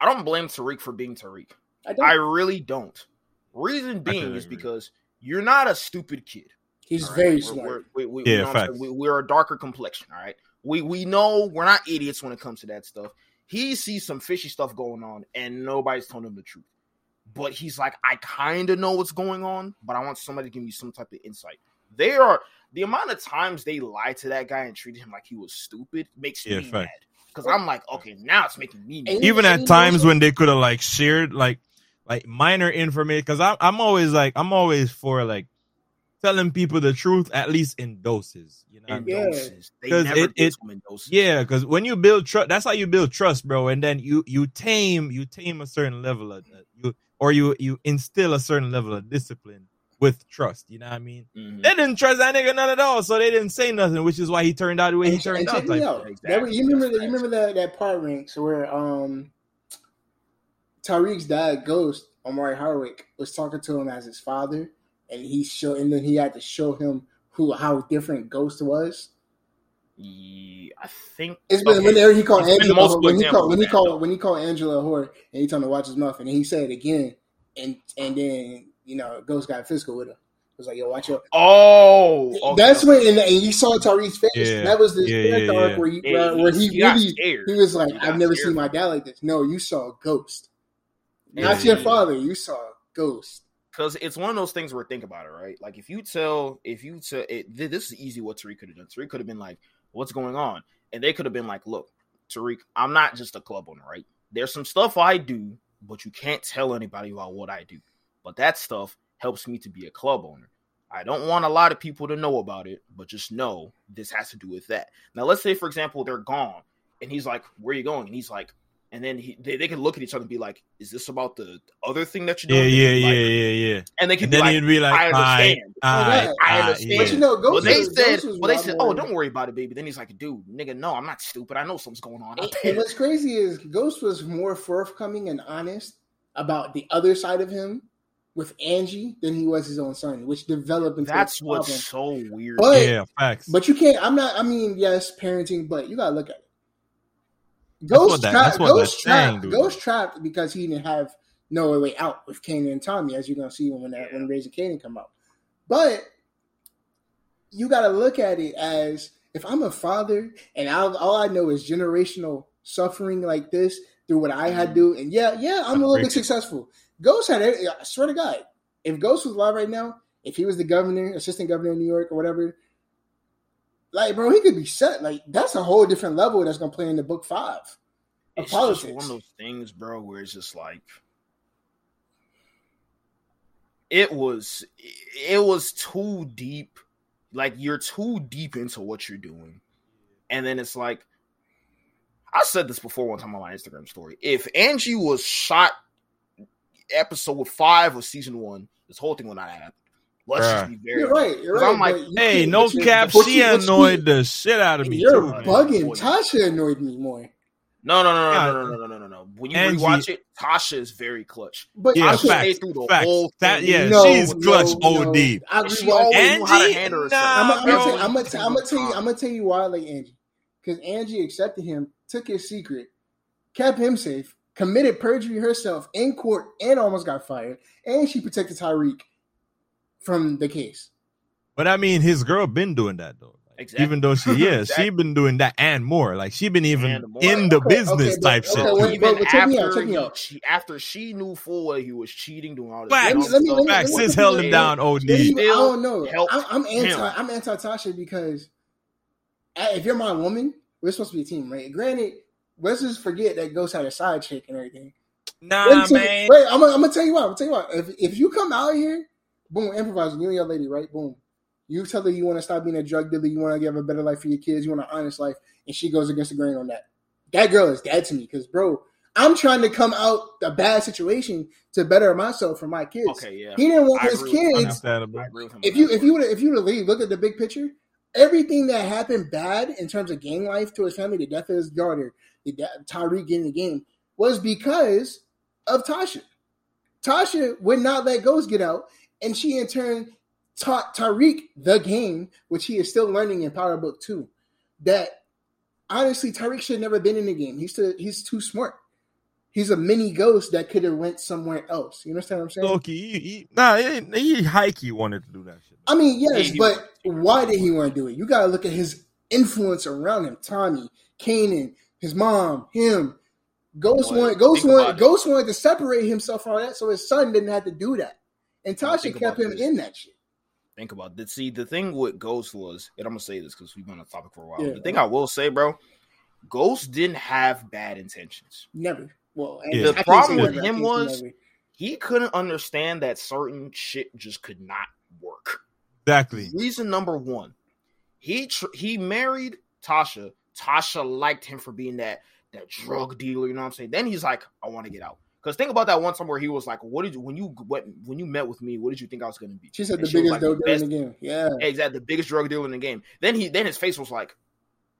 I don't blame Tariq for being Tariq. I don't. I really don't. Reason being is because you're not a stupid kid. He's all right? very We're- smart. we're- we, we, Yeah, you know facts. we, we're a darker complexion. All right, we we know we're not idiots when it comes to that stuff. He sees some fishy stuff going on, and nobody's telling him the truth. But he's like, I kind of know what's going on, but I want somebody to give me some type of insight. They are the amount of times they lied to that guy and treated him like he was stupid makes Yeah, me fact. mad. Because I'm like, okay, now it's making me mad. Even at times when they could have like shared like like minor information because I'm I'm always like I'm always for like telling people the truth at least in doses. You know, in? Yeah. doses. They 'Cause never it- it- them in doses. yeah, because when you build trust, that's how you build trust, bro. And then you you tame you tame a certain level of uh, you or you you instill a certain level of discipline with trust. You know what I mean? Mhm. They didn't trust that nigga none at all, so they didn't say nothing, which is why he turned out the way he turned and out. Like. Exactly. That, you remember That's that? You remember that that part ranks where um Tariq's dad, Ghost, Omari Hardwick, was talking to him as his father, and he show and then he had to show him who how different Ghost was. Yeah, I think It's been okay. whenever he called There's Angela when he called when he called though. when he called Angela a whore and he told him to watch his mouth and he said it again and and then you know Ghost got physical with him. It was like yo watch your Oh, okay. That's when and, and you saw Tariq's face. Yeah. That was the Yeah, yeah, arc yeah. where he Yeah, where, where he, he really scared. he was like, He I've never scared. seen my dad like this. No, you saw a ghost. Yeah, Not your yeah, father. You saw a ghost. Because it's one of those things where think about it, right? Like if you tell, if you tell, it, this is easy. What Tariq could have done. Tariq could have been like, "What's going on?" And they could have been like, "Look, Tariq, I'm not just a club owner, right? There's some stuff I do, but you can't tell anybody about what I do. But that stuff helps me to be a club owner. I don't want a lot of people to know about it, but just know this has to do with that. Now, let's say, for example, they're gone, and he's like, "Where are you going?" And he's like, and then he, they, they can look at each other and be like, "Is this about the other thing that you're doing?" yeah, And yeah, like- yeah, yeah. And they can And then like, he'd be like, "I understand." I, I I, understand. But you know, Well, Ghost they was- said, well, they said, "Oh, don't worry about it, baby." Then he's like, "Dude, nigga, no, I'm not stupid. I know something's going on." And, and what's crazy is Ghost was more forthcoming and honest about the other side of him with Angie than he was his own son, which developed into That's what's so weird. But- yeah, facts. But you can't. I'm not. I mean, yes, parenting, but you gotta look at it. Ghost that- trapped. Ghost trapped. Ghost trapped because he didn't have no way out with Kanan and Tommy, as you're gonna see when that when Raising Kanan come out. But you gotta look at it as if I'm a father and all, all I know is generational suffering like this through what I had to do, and yeah, yeah, I'm a little bit successful. Ghost had. I swear to God, if Ghost was alive right now, if he was the governor, assistant governor of New York or whatever, like bro, he could be set. Like that's a whole different level that's gonna play in the book five it's politics. just one of those things, bro, where it's just like it was it was too deep. Like you're too deep into what you're doing. And then it's like I said this before one time on my Instagram story. If Angie was shot episode five of season one, this whole thing would not happen. Let's just be very You're right. You're 'Cause right. I'm like, you hey, no but cap. She you- but you- annoyed the shit out of me You're too. bugging. Boy. Tasha annoyed me more. No, no, no, Yeah. no, no, no, no, no, no, no. When you Angie- rewatch it, Tasha is very clutch. But Yeah, I Tasha facts. stayed through the facts. whole That- thing. yeah, no, she's clutch no, OD. I And she rewatched- always knew how to Angie? handle herself. Nah, I'm, I'm, gonna tell, I'm, gonna, Every I'm gonna tell you. I'm gonna tell you why I like Angie, because Angie accepted him, took his secret, kept him safe, committed perjury herself in court, and almost got fired. And she protected Tariq from the case. But I mean, his girl been doing that though. Exactly. Even though she, yeah, Exactly. she been doing that and more. Like she been even in the Okay, business okay, type okay, shit. wait, too. Even but check me out, after he- out. she, after she knew full well he was cheating, doing all this. Facts. Let me- let me- stuff, let me- Facts. Sis held him down. OD. Maybe- I still don't know. I'm, I'm anti. him. I'm anti Tasha because if you're my woman, we're supposed to be a team, right? Granted, let's just forget that Ghost had a side chick and everything. Nah, Wait, till- man. wait, I'm, gonna- I'm gonna tell you what. I'm gonna tell you what. If if you come out here, boom, improvise, you and your lady, right? Boom. You tell her you want to stop being a drug dealer, you want to have a better life for your kids, you want an honest life, and she goes against the grain on that. That girl is dead to me because, bro, I'm trying to come out a bad situation to better myself for my kids. Okay, yeah. He didn't want I his kids. Understandable. I agree with him. If you if you would if you would leave, look at the big picture. Everything that happened bad in terms of gang life to his family, the death of his daughter, the de- Tariq getting the game, was because of Tasha. Tasha would not let Ghost get out, and she in turn taught Tariq the game, which he is still learning in Power Book Two. That honestly, Tariq should have never been in the game. He's too, he's too smart. He's a mini ghost that could have went somewhere else. You understand what I'm saying? Loki, he, he, nah, he, he high wanted to do that shit. I mean, yes, Yeah, he but why did he want to do it? You got to look at his influence around him. Tommy, Kanan, his mom, him. Ghost wanted Ghost wanted. Ghost wanted to separate himself from all that, so his son didn't have to do that. And Tasha kept him this. in that shit. think about it. See, the thing with Ghost was, and I'm gonna say this because we've been on the topic for a while. Yeah. The thing I will say, bro, Ghost didn't have bad intentions. Never. Well, and Yeah. The can't problem with him was- never. He couldn't understand that certain shit just could not work. Exactly. Reason number one, he tr- he married Tasha. Tasha liked him for being that that drug dealer. You know what I'm saying? Then he's like, I want to get out. Because think about that one time where he was like, "What did you when you what, when you met with me? What did you think I was going to be?" She said And the she biggest like, dope "The deal in the game. Yeah, Exactly, the biggest drug dealer in the game. Then he then his face was like,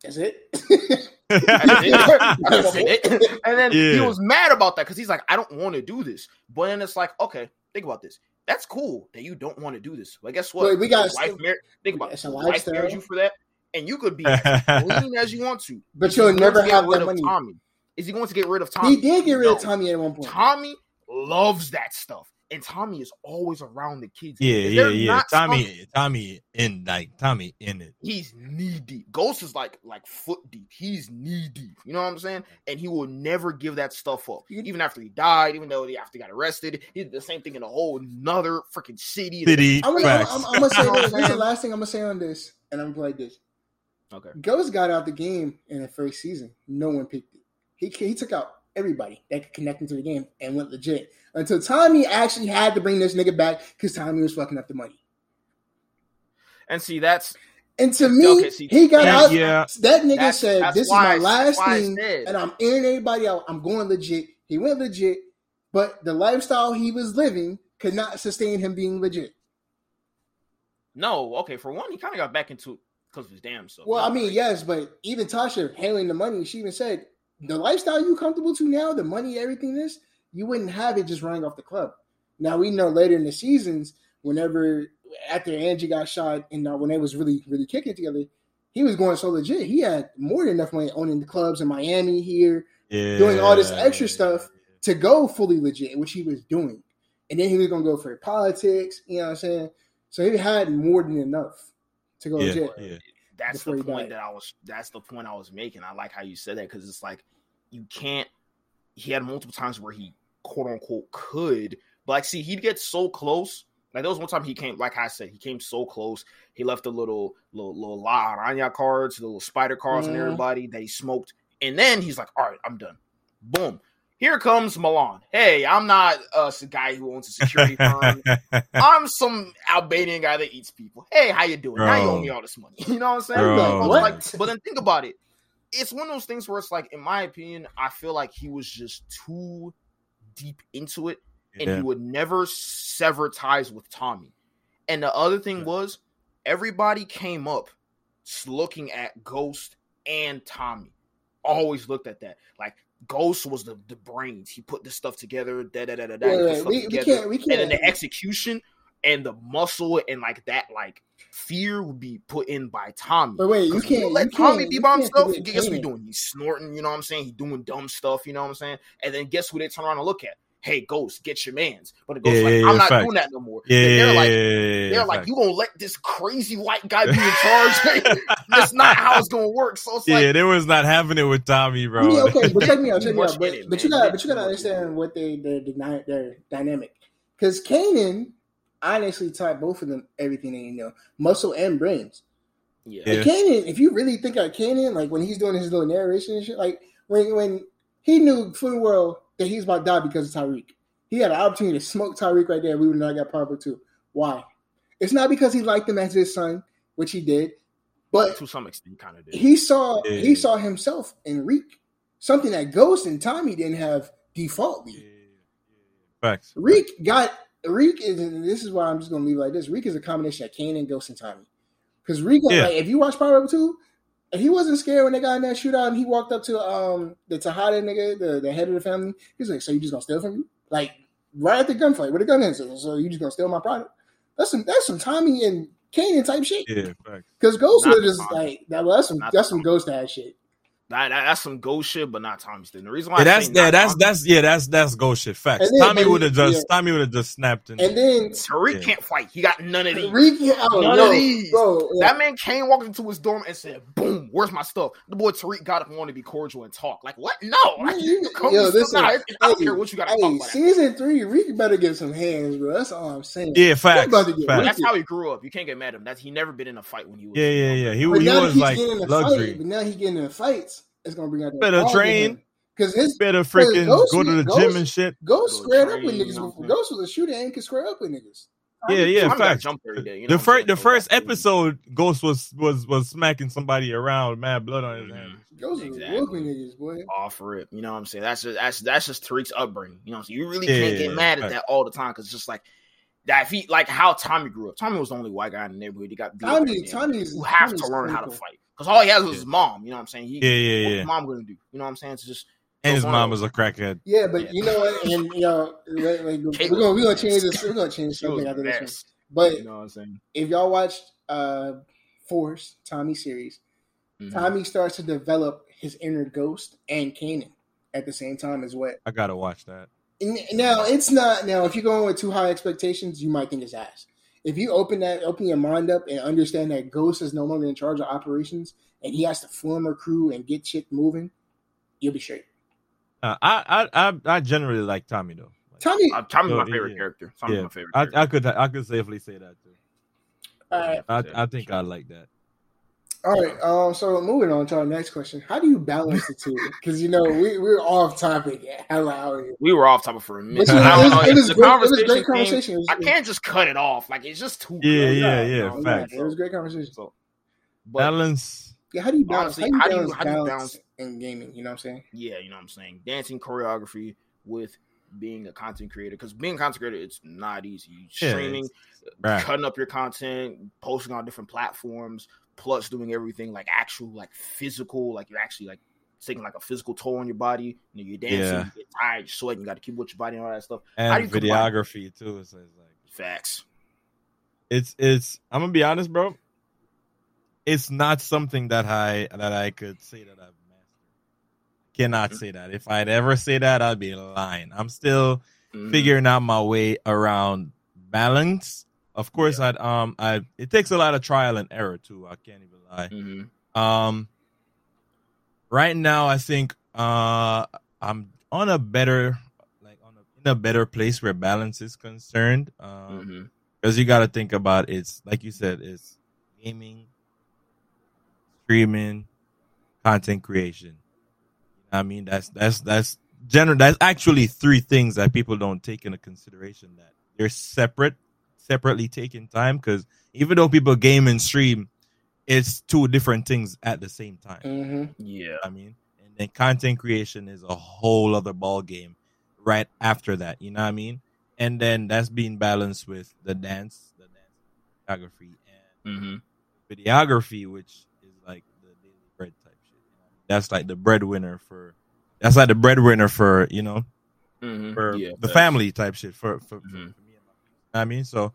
that's it. That's it. and then he was mad about that because he's like, I don't want to do this. But then it's like, okay, think about this. That's cool that you don't want to do this. But guess what? Wait, we got- Your wife mar- think about it. It's wife married you for that, and you could be as clean as you want to. But Is he you'll never have rid that of money. Tommy. Is he going to get rid of Tommy? he did get rid of Tommy at one point. Tommy loves that stuff. and Tommy is always around the kids. Yeah, If yeah, yeah. not Tommy, Tommy in like Tommy in it. he's knee deep. Ghost is like like foot deep. He's knee deep. You know what I'm saying? And he will never give that stuff up. Even after he died, even though he after he got arrested, he did the same thing in a whole another freaking city. City I'm, I'm. I'm, I'm gonna say You know what this. This is the last thing I'm gonna say on this, and I'm gonna play this. Okay. Ghost got out the game in the first season. No one picked it. He he took out everybody that could connect into the game and went legit until Tommy actually had to bring this nigga back because Tommy was fucking up the money. And see, that's And to me, Okay, see, he got out. yeah. That nigga That's- said, that's "This is my last thing, and I'm airing everybody out. I'm going legit." He went legit, but the lifestyle he was living could not sustain him being legit. no okay. For one, he kind of got back into it because of his damn self. Well, I mean, Like, yes, but even Tasha handling the money, she even said the lifestyle you comfortable to now, the money, everything this, you wouldn't have it just running off the club. Now we know later in the seasons, whenever after Angie got shot and uh, when they was really really kicking together, he was going so legit. He had more than enough money owning the clubs in Miami here Yeah. doing all this extra stuff. to go fully legit, which he was doing, and then he was gonna go for politics. You know what I'm saying? So he had more than enough to go Yeah, legit. yeah. That's the point died. that I was. That's the point I was making. I like how you said that because it's like you can't. He had multiple times where he quote unquote could, but like, see, he'd get so close. Like there was one time he came, like I said, he came so close. He left the little little little La Araña cards, the little spider cards, on Mhm. everybody that he smoked, and then he's like, "All right, I'm done." Boom. Here comes Milan. Hey, I'm not uh, a guy who owns a security firm. I'm some Albanian guy that eats people. Hey, how you doing? Now you owe Bro. me all this money. You know what I'm saying? Like, What? like- but then think about it. It's one of those things where it's like, in my opinion, I feel like he was just too deep into it, and Yeah. he would never sever ties with Tommy. And the other thing Yeah. was, everybody came up looking at Ghost and Tommy. Always looked at that. Like Ghost was the, the brains. He put this stuff together. Da da da da da. he Wait, put wait, stuff we, we can't we and then can't the execution and the muscle and like that like fear would be put in by Tommy. But wait, you can't let you Tommy can't- be by himself. Guess what he Kanan. doing? He's snorting. You know what I'm saying? He's doing dumb stuff. You know what I'm saying? And then guess who they turn around and look at? Hey, Ghost, get your man's. But the Ghost Yeah, like, yeah, I'm not facts. doing that no more. Yeah, And they're like, yeah, yeah, yeah, they're like, facts. you gonna let this crazy white guy be in charge? That's not how it's gonna work. So it's like, yeah, they was not having it with Tommy, bro. Yeah, okay, but check me out, check me out. But, it, but you got You but you got to too much in understand what they their their, their dynamic. Because Kanan honestly taught both of them everything they know, muscle and brains. yeah, Yeah. Kanan, if you really think of Kanan, like when he's doing his little narration and shit, like when when he knew full well that he's about to die because of Tariq. He had an opportunity to smoke Tariq right there. We would not got part two. Why? It's not because he liked him as his son, which he did, but to some extent, kind of did. he saw Yeah. he saw himself in Reek, something that Ghost and Tommy didn't have defaultly. Yeah, Facts. Reek got Reek is and this is why I'm just gonna leave it like this. Reek is a combination of Kane and Ghost, and Tommy. Because Reek, Yeah. like, if you watch Power Up Two, he wasn't scared when they got in that shootout and he walked up to um the Tejada nigga, the, the head of the family. He's like, "So you just gonna steal from me?" Like right at the gunfight with a gun in. So, so you just gonna steal my product? That's some that's some Tommy and Kanan type shit. Yeah. Because Ghost was just like that. Well, that's some Not that's some Ghost ass shit. That, that- that's some ghost shit, but not Tommy's thing. The reason why Yeah, I that's yeah, that's Tommy- that's yeah, that's that's ghost shit. Facts. Then- Tommy would have just yeah. Tommy would have just snapped and, And then Tariq Yeah. can't fight. He got none of these. Reek, oh, None yo, of these. bro. yeah. That man Cane walked into his dorm and said, "Boom, where's my stuff?" The boy Tariq got up and wanted to be cordial and talk. Like, what? No, Man, like, you- come yo, yo, listen, I don't hey, care what you got to Hey, talk about. season three, Reek better get some hands, bro. That's all I'm saying. yeah, He facts. about to get facts. That's how he grew up. You can't get mad at him. That's he never been in a fight when he was. Yeah, yeah, yeah. He, But he was like getting in a luxury. but now he's getting in fights. It's gonna bring out Better train. Because his Better freaking Ghost- go to the Ghost- gym and shit. Ghost Go squared up with niggas. you know before. Ghost was a shooter and could square up with niggas. Yeah, yeah, Tommy got facts. jumped every day, you know the first the first episode, Ghost was was was smacking somebody around, with mad blood on his Mhm. hand. Ghost Exactly. was whooping niggas, boy. off rip. You know what I'm saying? That's just that's that's just Tariq's upbringing. You know what I'm saying? You really Yeah, can't get yeah, mad at facts. that all the time because it's just like that. If he like how Tommy grew up, Tommy was the only white guy in the neighborhood. He got beat up Tommy, every day. Tommy's You have Tommy's to learn how to fight because all he has is Yeah. his mom. You know what I'm saying? He, Yeah, yeah, What's yeah. his mom gonna do? You know what I'm saying? It's just And his mom of was a crackhead. Yeah, but Yeah. you know what? And you know, like, like, we're gonna we're gonna change this. We're gonna change something after this one. But You know what I'm saying? if y'all watched uh Force Tommy series, Mhm. Tommy starts to develop his inner ghost and Kanan at the same time as what I gotta watch that. N- Now it's not. Now, if you're going with too high expectations, you might think it's ass. If you open that, open your mind up, and understand that Ghost is no longer in charge of operations, and he has to form a crew and get shit moving, you'll be straight. Uh, I, I I I generally like Tommy though. Like, Tommy, Uh, Tommy's my favorite yeah. character. Tommy's yeah, my favorite. I, character. I could I could safely say that too. all right, I I think. I like that. All right. Um, so moving on to our next question: How do you balance the two? Because you know we we're off topic. Hella out here. We were off topic for a minute. You know, I it was, it was the great. It was a great conversation came- conversation. It I can't just cut it off. Like it's just too. Yeah, good. yeah, You yeah, know, facts. It was a great conversation. So, but Balance. Yeah, how do you balance? Honestly, how do you how do you- balance, how do you balance balance- in gaming? You know what I'm saying? yeah, you know what I'm saying. Dancing choreography with being a content creator because being a content creator it's not easy. Yeah, Streaming, Right. cutting up your content, posting on different platforms, plus doing everything like actual like physical, like you're actually like taking like a physical toll on your body. You know, you're dancing, Yeah. you get tired, you're sweating, you got to keep with your body and all that stuff. And you combine- videography too. It's like Facts. it's it's I'm gonna be honest, bro. It's not something that I that I could say that I've mastered. Cannot Mhm. say that. If I'd ever say that, I'd be lying. I'm still Mhm. figuring out my way around balance. Of course, I'd um I it takes a lot of trial and error too. I can't even lie. Mhm. Um right now I think uh I'm on a better like on a, in a better place where balance is concerned. Um Mhm. because you got to think about it's like you said it's gaming streaming content creation you know what i mean that's that's that's general that's actually three things that people don't take into consideration that they're separate separately taking time because even though people game and stream it's two different things at the same time Mm-hmm. Yeah. I mean, and then content creation is a whole other ball game right after that. You know what I mean? And then that's being balanced with the dance, the dance choreography, and hmm videography, which is like the daily bread type shit. That's like the breadwinner for. That's like the breadwinner for you know hmm for yeah, the family type shit for for, for, I mean? So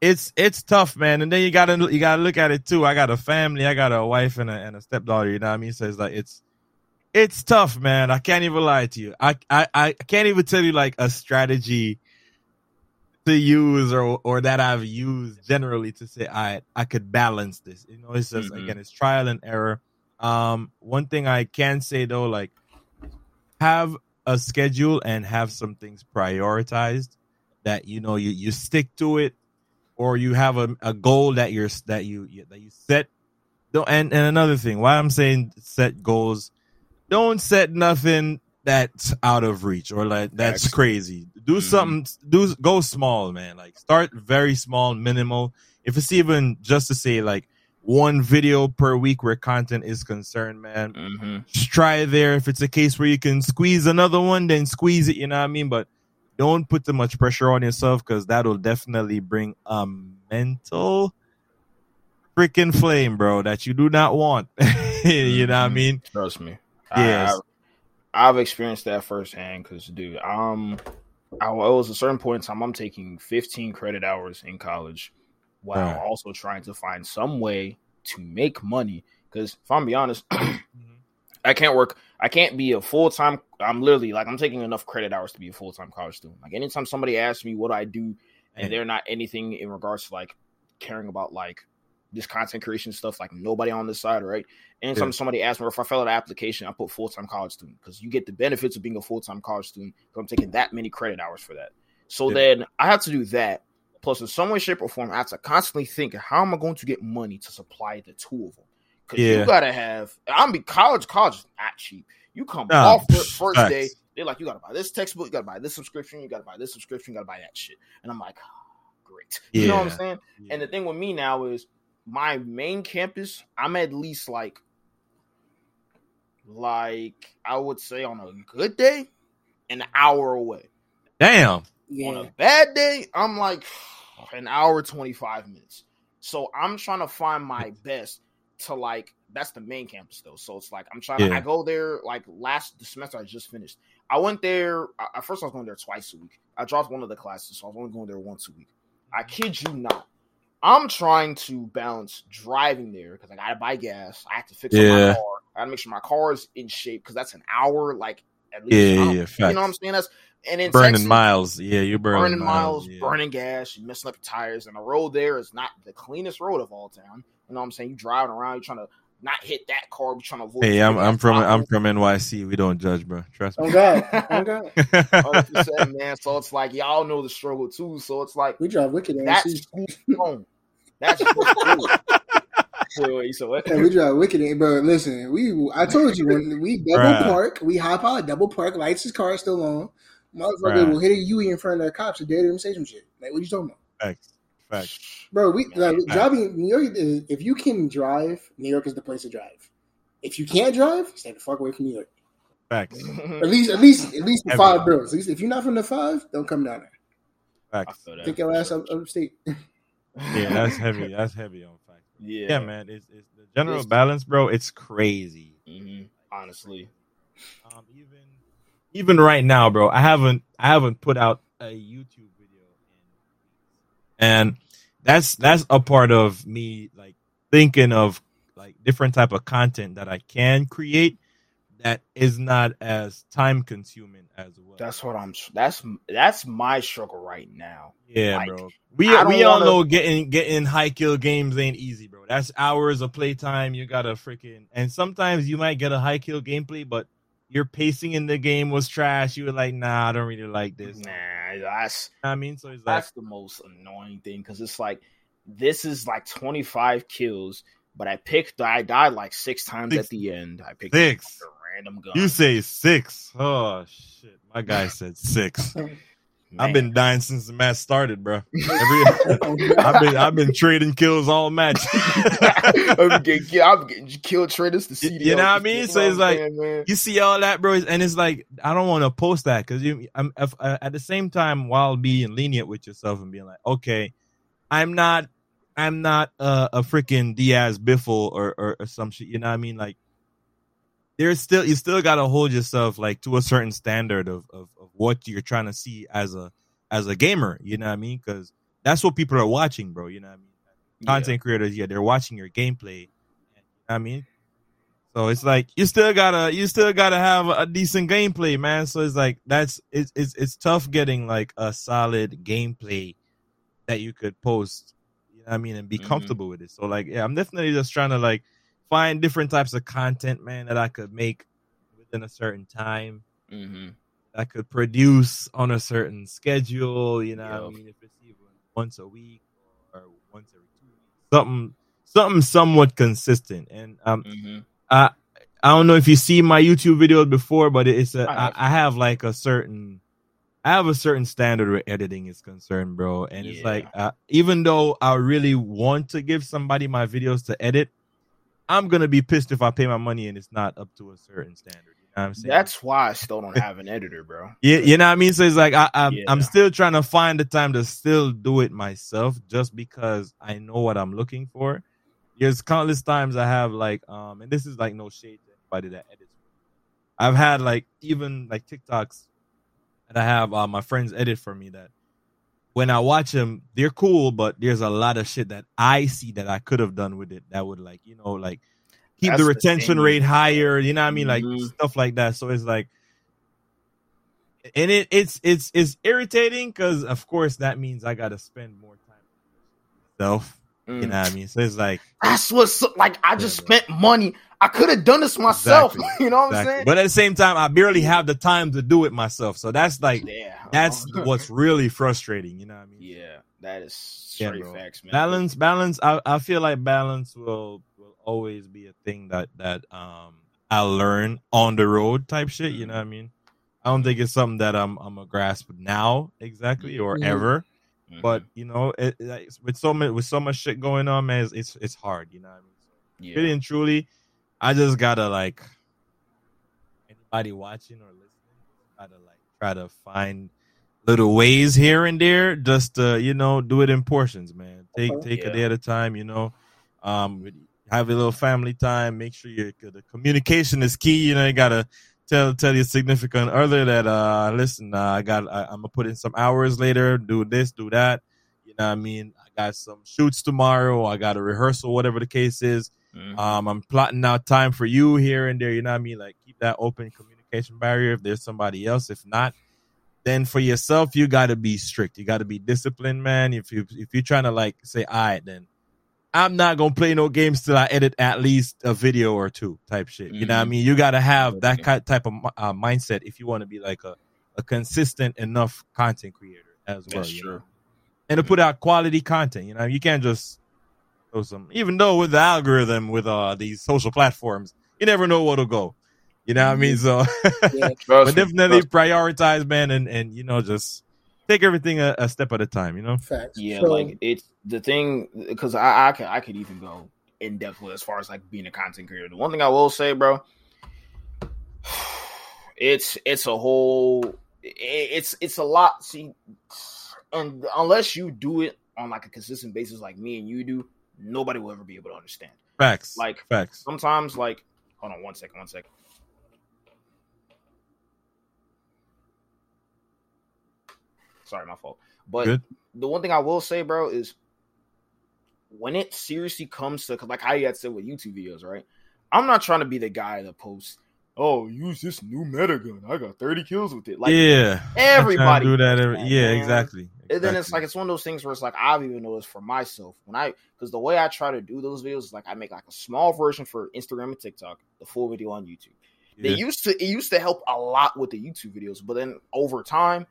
it's it's tough man. And then you gotta you gotta look at it too. I got a family I got a wife and a, and a stepdaughter you know what I mean? So it's like it's it's tough man. I can't even lie to you. I I, I can't even tell you like a strategy to use or or that I've used generally to say I I could balance this. You know it's just Mhm. again it's trial and error. Um one thing I can say though like have a schedule and have some things prioritized that you know you you stick to it or you have a, a goal that you're that you that you set don't and, and another thing why i'm saying set goals don't set nothing that's out of reach or like that's crazy do Mhm. something do go small man like start very small minimal if it's even just to say like one video per week where content is concerned man hmm just try there. If it's a case where you can squeeze another one, then squeeze it. You know what I mean? But don't put too much pressure on yourself because that'll definitely bring a mental freaking flame, bro, that you do not want. you know what I Mhm. mean? Trust me. Yes. I, have experienced that firsthand because, dude, um, I was a certain point in time. I'm taking 15 credit hours in college while Right. also trying to find some way to make money. Because if I'm be honest, I can't work. I can't be a full time. I'm literally like I'm taking enough credit hours to be a full time college student. Like anytime somebody asks me what I do, and they're not anything in regards to like caring about like this content creation stuff, like nobody on this side, right? Anytime Yeah. somebody asks me, if I fill out an application, I put full time college student because you get the benefits of being a full time college student. So I'm taking that many credit hours for that. So Yeah. then I have to do that. Plus, in some way, shape, or form, I have to constantly think, how am I going to get money to supply the two of them? Because Yeah. you gotta have. I'm be college. College is not cheap. You come Nah, off the first facts. day, they're like, you gotta buy this textbook, you gotta buy this subscription, you gotta buy this subscription, you gotta buy that shit. And I'm like, ah, great. You know what I'm Yeah. saying? And the thing with me now is my main campus, I'm at least like like I would say on a good day, an hour away. Damn. On Yeah. a bad day, I'm like an hour 25 minutes. So I'm trying to find my best to like that's the main campus though. So it's like I'm trying to Yeah. I go there like last the semester I just finished. I went there I- at first I was going there twice a week. I dropped one of the classes, so I was only going there once a week. I mm-hmm. kid you not. I'm trying to balance driving there because I gotta buy gas. I have to fix Yeah. my car. I gotta make sure my car is in shape because that's an hour, like at least. Yeah, yeah, yeah, You know what I'm saying? That's And in burning Texas, miles. Yeah, you're burning, burning miles, yeah. burning gas, you messing up your tires, and the road there is not the cleanest road of all town. You know what I'm saying? You driving around, you're trying to not hit that car, you're trying to avoid. Hey, I'm I'm that from I'm from NYC. We don't judge, bro. Trust Oh me. God, oh God, 100%, man. So it's like y'all know the struggle too. So it's like we drive wicked. in that's NC. boom. That's just cool. Wait, wait, so what? Yeah, we drive wicked, eh, in- but listen, we I told you when we double Right. park, we hop out, double park, lights his car still on. Motherfucker Right. will hit a UE in front of the cops and dare them to say some shit. Like, what you talking about? Facts. Facts. Bro, we like driving New York is if you can drive, New York is the place to drive. If you can't drive, stay the fuck away from New York. Facts. At least at least at least the Heavy. five boroughs. At least if you're not from the five, don't come down there. I Facts. feel that Take your for ass up upstate. Yeah, that's heavy. That's heavy on facts. Yeah, Yeah, man. It's, it's the general It's- balance, bro. It's crazy. hmm Honestly, Um, even even right now, bro, I haven't I haven't put out a YouTube video, in, and that's that's a part of me like thinking of like different type of content that I can create that is not as time consuming as well. that's what I'm. That's that's my struggle right now. yeah, like, bro. We we all wanna- know getting getting high kill games ain't easy, bro. That's hours of playtime. You gotta freaking and sometimes you might get a high kill gameplay, but your pacing in the game was trash. You were like, nah, I don't really like this. Nah, that's I mean, so like, that's the most annoying thing because it's like this is like 25 kills, but I picked. I died like six times Six. at the end. I picked Six. a random gun. you say six. Oh shit, my guy said six. I've been dying since the match started, bro. Every, I've been I've been trading kills all match. I'm getting, I'm getting killed traders to see. You know what I mean? So it's like- you see all that, bro, and it's like I don't want to post that because you. I'm if, uh, at the same time while being lenient with yourself and being like, okay, I'm not, I'm not uh, a freaking Diaz Biffle or, or or some shit. You know what I mean? Like, there's still you still got to hold yourself like to a certain standard of, of of what you're trying to see as a as a gamer. You know what I mean? Because that's what people are watching, bro. You know what I mean? content creators, yeah, they're watching your gameplay. You know what I mean, so it's like you still gotta you still gotta have a decent gameplay, man. So it's like that's it's it's it's tough getting like a solid gameplay that you could post. You know what I mean, and be Mhm. comfortable with it. So like, yeah, I'm definitely just trying to like find different types of content, man, that I could make within a certain time. hmm I could produce on a certain schedule. You know, I mean, if it's even once a week or once every two weeks, something, something somewhat consistent. And um, hmm I I don't know if you see my YouTube videos before, but it's a I I, have. I have like a certain. I have a certain standard where editing is concerned, bro, and it's like uh, even though I really want to give somebody my videos to edit, I'm gonna be pissed if I pay my money and it's not up to a certain standard. You know what I'm saying? That's why I still don't have an editor, bro. Yeah, you know what I mean. So it's like I, I'm, Yeah. I'm still trying to find the time to still do it myself, just because I know what I'm looking for. There's countless times I have like, um, and this is like no shade to anybody that edits. I've had like even like TikToks that I have uh, my friends edit for me that when I watch them, they're cool, but there's a lot of shit that I see that I could have done with it that would like you know like keep That's the the retention thing. rate higher. You know what I mean? Like Mhm. stuff like that. So it's like and it it's it's it's irritating because of course that means I gotta spend more time myself. You Mm. know what I mean? So it's like That's what's like. I just Yeah, spent money. I could have done this myself. Exactly. you know what I'm saying? But at the same time, I barely have the time to do it myself. So that's like yeah, that's what's really frustrating. You know what I mean? yeah. That is straight bro. facts, man. balance balance I, I feel like balance will will always be a thing that that um i learn on the road type shit you know what i mean i don't think it's something that i'm i'm a grasp now exactly or Mhm. ever Mhm. but you know it, it- with so much with so much shit going on man it's it's, it's hard you know what i mean so, yeah. really and truly i just gotta like anybody watching or listening gotta like try to find little ways here and there just to you know do it in portions man. Take Okay. take a day at a time you know. Um have a little family time. Make sure your the communication is key you know. You gotta tell tell your significant other that uh listen uh, i got I, i'm gonna put in some hours later do this do that. You know what i mean? I got some shoots tomorrow. I got a rehearsal whatever the case is Mhm. um, I'm plotting out time for you here and there. You know what I mean? Like keep that open communication barrier if there's somebody else. If not, then for yourself, you got to be strict. You got to be disciplined, man. If you if you're trying to like say, all right, then I'm not gonna play no games till I edit at least a video or two, type shit. You know what I Mhm. mean? You got to have that Okay. ki- type of uh, mindset if you want to be like a, a consistent enough content creator as well. That's you true. know? And to put out quality content, you know, you can't just throw some. Even though with the algorithm with uh these social platforms, you never know what'll go. You know what I mean? So, Yeah. But definitely trust- prioritize, man, and and you know just take everything a, a step at a time. You know? Facts. Yeah, So, like it's the thing because I I could I could even go in depth with as far as like being a content creator. The one thing I will say, bro, it's it's a whole it's it's a lot. See, and unless you do it on like a consistent basis, like me and you do, nobody will ever be able to understand. Facts. Like facts. sometimes, like hold on one second, one second. Sorry, my fault. But Good. the one thing I will say, bro, is when it seriously comes to like how you had said with YouTube videos, right? I'm not trying to be the guy that posts, "Oh, use this new meta gun. I got 30 kills with it." Like, yeah. I'm trying to everybody do that. Every, yeah, man. exactly. And then it's like it's one of those things where it's like I've even noticed for myself when I because the way I try to do those videos is like I make like a small version for Instagram and TikTok, the full video on YouTube. They used to it used to help a lot with the YouTube videos, but then over time,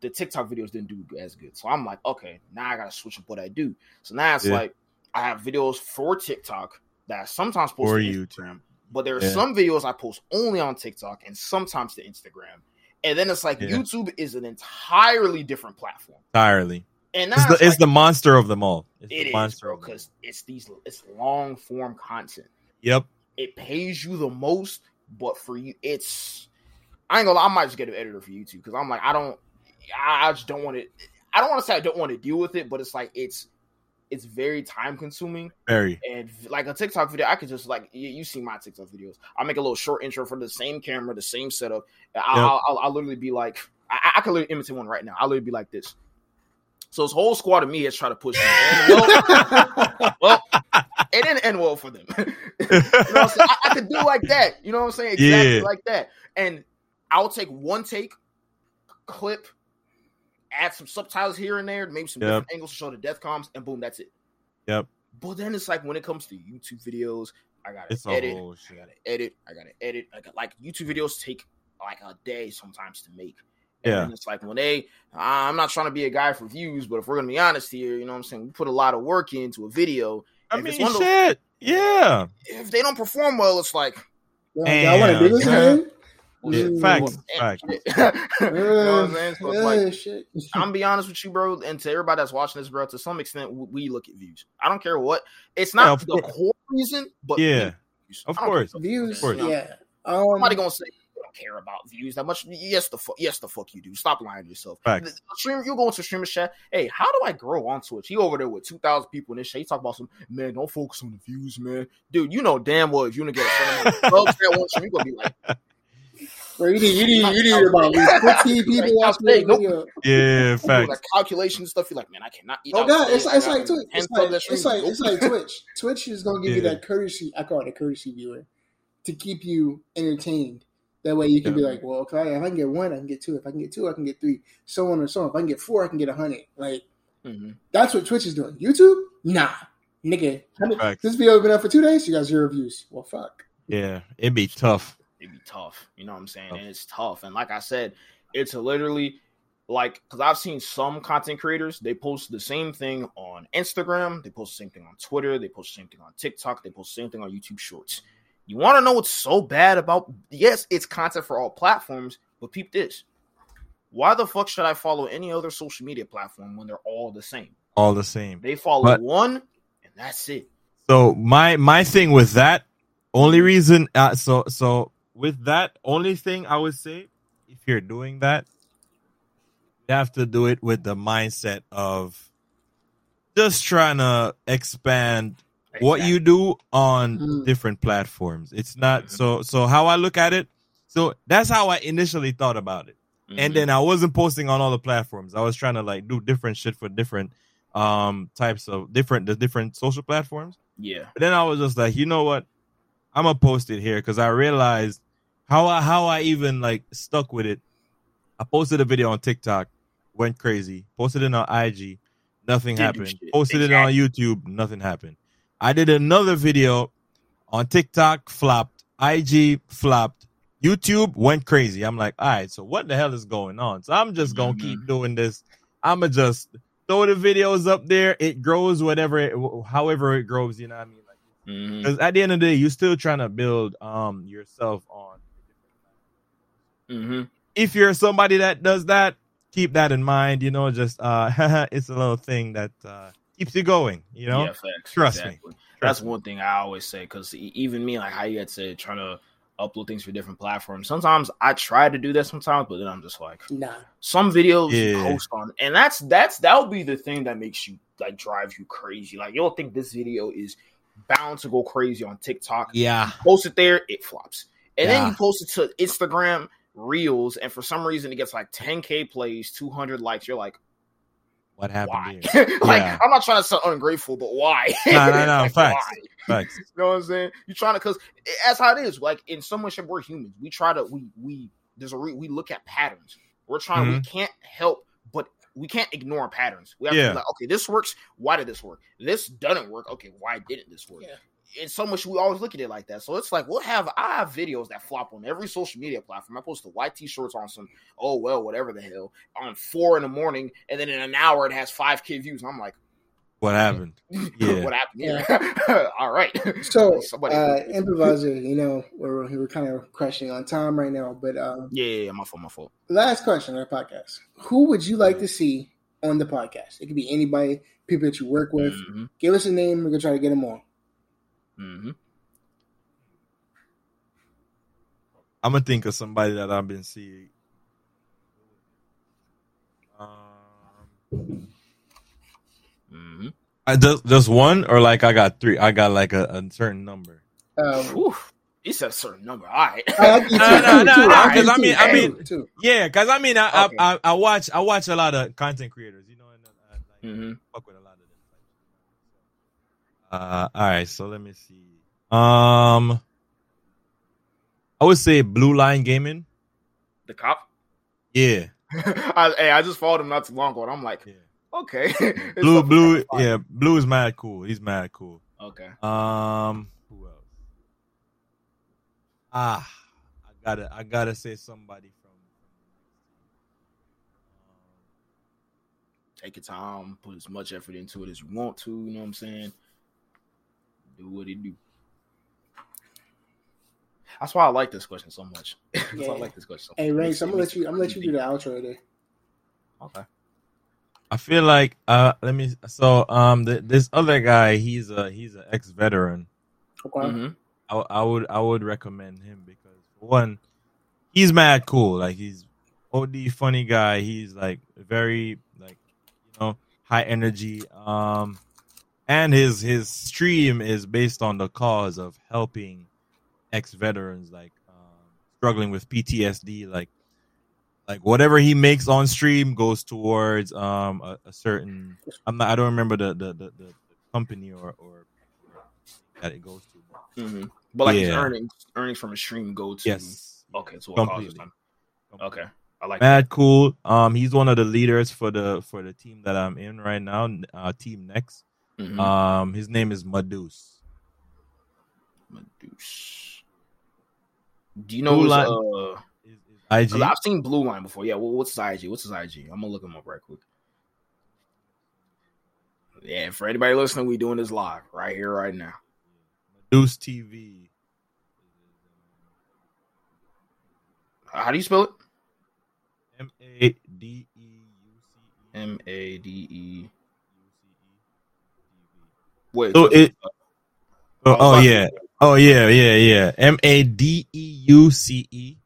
the TikTok videos didn't do as good. So I'm like, okay, now I gotta switch up what I do. So now it's Yeah. like I have videos for TikTok that I sometimes post For to YouTube. But there are Yeah. some videos I post only on TikTok and sometimes to Instagram. And then it's like Yeah. YouTube is an entirely different platform. entirely. And It's the, it's, it's like, the monster of them all. It's it the is, monster bro, because it's these it's long form content. Yep. It pays you the most, but for you, it's I ain't gonna. lie, I might just get an editor for YouTube because I'm like I don't, I I just don't want to. I don't want to say I don't want to deal with it, but it's like it's it's very time consuming Very. and like a TikTok video. I could just like you, you see my TikTok videos. I make a little short intro for the same camera, the same setup. I'll, Yep. I'll, I'll, I'll literally be like, I, I could literally imitate one right now. I'll literally be like this. So this whole squad of me has tried to push me. Well, well, it didn't end well for them. you know? I, I could do like that. You know what I'm saying? Exactly Yeah. like that. And I'll take one take, clip, add some subtitles here and there, maybe some Yep. different angles to show the death comms, and boom, that's it. Yep. But then it's like when it comes to YouTube videos, I gotta It's edit. I gotta edit. I gotta edit. I got like YouTube videos take like a day sometimes to make. And Yeah. it's like when they, ah, I'm not trying to be a guy for views, but if we're gonna be honest here, you know what I'm saying? We put a lot of work into a video. I mean, one of those- shit. Yeah. If they don't perform well, it's like, I want to do this, man. Well, Yeah, facts, facts. you know what I'm saying? So like. I'm gonna be honest with you, bro, and to everybody that's watching this, bro. To some extent, we- we look at views. I don't care what. It's not of the course. core reason, but Yeah. views. Of I don't care course. Views, Of course. yeah. Um, Somebody gonna say you don't care about views that much. Yes, the fuck, yes, the fuck you do. Stop lying to yourself. Facts. The- the Stream, you go into streamer chat. Hey, how do I grow on Twitch? He over there with two thousand people in this shit. He talk about some man. Don't focus on the views, man. Dude, you know damn well if you don't get a certain amount of subs that one, stream, you gonna be like, bro, you need, you need, you need about at least 15 people watching Hey, this video. Yeah. doing Facts. like calculation stuff. You're like, man, I cannot eat. Oh god, it's, it's like Twitch. It's like it's like it's like Twitch. Twitch is gonna give you that courtesy. I call it a courtesy viewer to keep you entertained. That way you can be like, well, if I, if I can get one, I can get two. If I can get two, I can get three. So on and so on. If I can get four, I can get a hundred. Like Mhm. that's what Twitch is doing. YouTube, nah, nigga. how many- Facts. This video has been up for two days. You got zero views. Well, fuck. Yeah. It'd be tough. It'd be tough. You know what I'm saying? And it's tough. And like I said, it's literally like because I've seen some content creators, they post the same thing on Instagram, they post the same thing on Twitter, they post the same thing on TikTok, they post the same thing on YouTube Shorts. You want to know what's so bad about? Yes, it's content for all platforms, but peep this. Why the fuck should I follow any other social media platform when they're all the same? All the same. They follow But- one, and that's it. So my my thing with that only reason uh, so so with that only thing I would say if you're doing that you have to do it with the mindset of just trying to expand what you do on Mm. different platforms. It's not Mhm. so so how I look at it. So that's how I initially thought about it. Mhm. And then I wasn't posting on all the platforms. I was trying to like do different shit for different um types of different the different social platforms. yeah, But then I was just like, you know what? I'm gonna post it here because I realized how I how I even like stuck with it I posted a video on TikTok, went crazy. Posted it on IG, nothing happened. Posted it on YouTube, nothing happened. I did another video on TikTok, flopped. IG flopped. YouTube went crazy. I'm like, all right, so what the hell is going on? So I'm just gonna Mhm. keep doing this. I'ma just throw the videos up there. It grows whatever, it, however it grows. You know what I mean? Like, Mhm. because at the end of the day, you're still trying to build um yourself on. Mhm. If you're somebody that does that, keep that in mind. You know, just uh, it's a little thing that uh keeps you going. You know, yeah, facts. Trust me. exactly. That's me. one thing I always say because even me, like how you had said, trying to upload things for different platforms. Sometimes I try to do that sometimes, but then I'm just like, Nah. some videos you Yeah. post on, and that's that's that would be the thing that makes you like drives you crazy. Like you'll think this video is bound to go crazy on TikTok. yeah, Post it there, it flops, and then you post it to Instagram Reels, and for some reason it gets like 10k plays, 200 likes. You're like, what happened here? like Yeah. I'm not trying to sound ungrateful, but why? No, no, no, Like, facts. why? Facts. You know what I'm saying? You're trying to because that's how it is. Like in so much of we're humans. We try to we we there's a re, we look at patterns. We're trying. We mm-hmm. can't help but we can't ignore patterns. We have to be like, okay, this works. Why did this work? This doesn't work. Okay, why didn't this work? Yeah. And so much we always look at it like that. So it's like we'll have I have videos that flop on every social media platform. I post the white t-shirts on some oh well whatever the hell on four in the morning, and then in an hour it has five k views. And I'm like, What happened? Yeah. what happened here? All right. So, Somebody- uh, improviser, you know, we're we're kind of crushing on time right now, but um, Yeah, yeah, yeah, my fault, my fault. last question on our podcast: Who would you like to see on the podcast? It could be anybody, people that you work with. Mhm, Give us a name. We're gonna try to get them on. Mhm. I'm gonna think of somebody that I've been seeing. Um, Mhm. I just just one or like I got three. I got like a, a certain number. Um, Whew. He said a certain number. All right. I like No, too, no, too, no, too. no, I like 'cause you I mean- I mean- too. Yeah, because I mean, I, Okay. I I I watch I watch a lot of content creators. You know, and I, like, Mhm. fuck with a lot of them. Uh, all right, so let me see. Um, I would say Blue Line Gaming. The cop. Yeah, I, hey, I just followed him not too long ago, and I'm like, yeah. okay. Blue, Blue, yeah, Blue is mad cool. He's mad cool. Okay. Um, who else? Ah, I gotta, I gotta say somebody from. Take your time. Put as much effort into it as you want to. You know what I'm saying? Do what it do. That's why I like this question so much. That's why I like this question so. Hey, It Ray, so I'm gonna let you. I'm gonna let you do the outro today. Okay. I feel like, uh, let me. So, um, th- this other guy, he's a he's an ex veteran. Okay. Mhm. I, I would I would recommend him because for one, he's mad cool. Like he's OD funny guy. He's like very like you know high energy. Um, and his his stream is based on the cause of helping ex veterans like um, struggling with PTSD. Like like whatever he makes on stream goes towards um a, a certain. I'm not. I don't remember the the the, the company or or that it goes to. Mhm. But like his earnings, earnings from a stream go to. Yes. Okay. so Completely. Okay. I like that. Cool. Um, he's one of the leaders for the for the team that I'm in right now. Uh, team next. Mhm. Um, his name is Madeuce. Medusa. Do you know Blue his, Line- uh Is, is IG. I've seen Blue Line before. Yeah, well, what's his IG? What's his IG? I'm gonna look him up right quick. Yeah, for anybody listening, we doing this live right here, right now. Madeuce TV. How do you spell it? M A D E U C E. M A D E. U Wait. So it- uh, Oh, oh yeah. Oh yeah, yeah, yeah. M A D E U C E.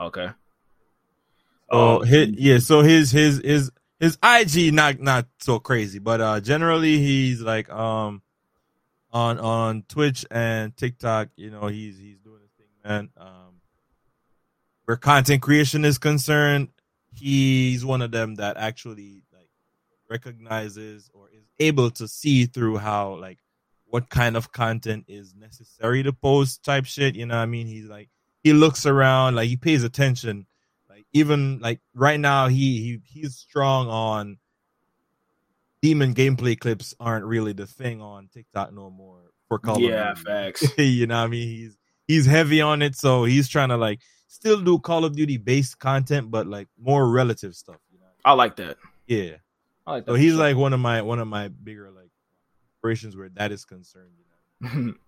Okay. Oh, Um, his, yeah. So his his his his IG not not so crazy, but uh generally he's like um on on Twitch and TikTok. You know he's he's doing his thing, man. Um, where content creation is concerned, he's one of them that actually like recognizes or is able to see through how like what kind of content is necessary to post type shit. You know what I mean? He's like he looks around, like he pays attention like even like right now he, he he's strong on demon gameplay clips aren't really the thing on TikTok no more for Call yeah, of Duty. facts. you know what I mean? He's he's heavy on it, so he's trying to like still do Call of Duty based content, but like more relative stuff. You know? I like that. Yeah. I like. So he's sure. like one of my one of my bigger like inspirations where that is concerned. You know?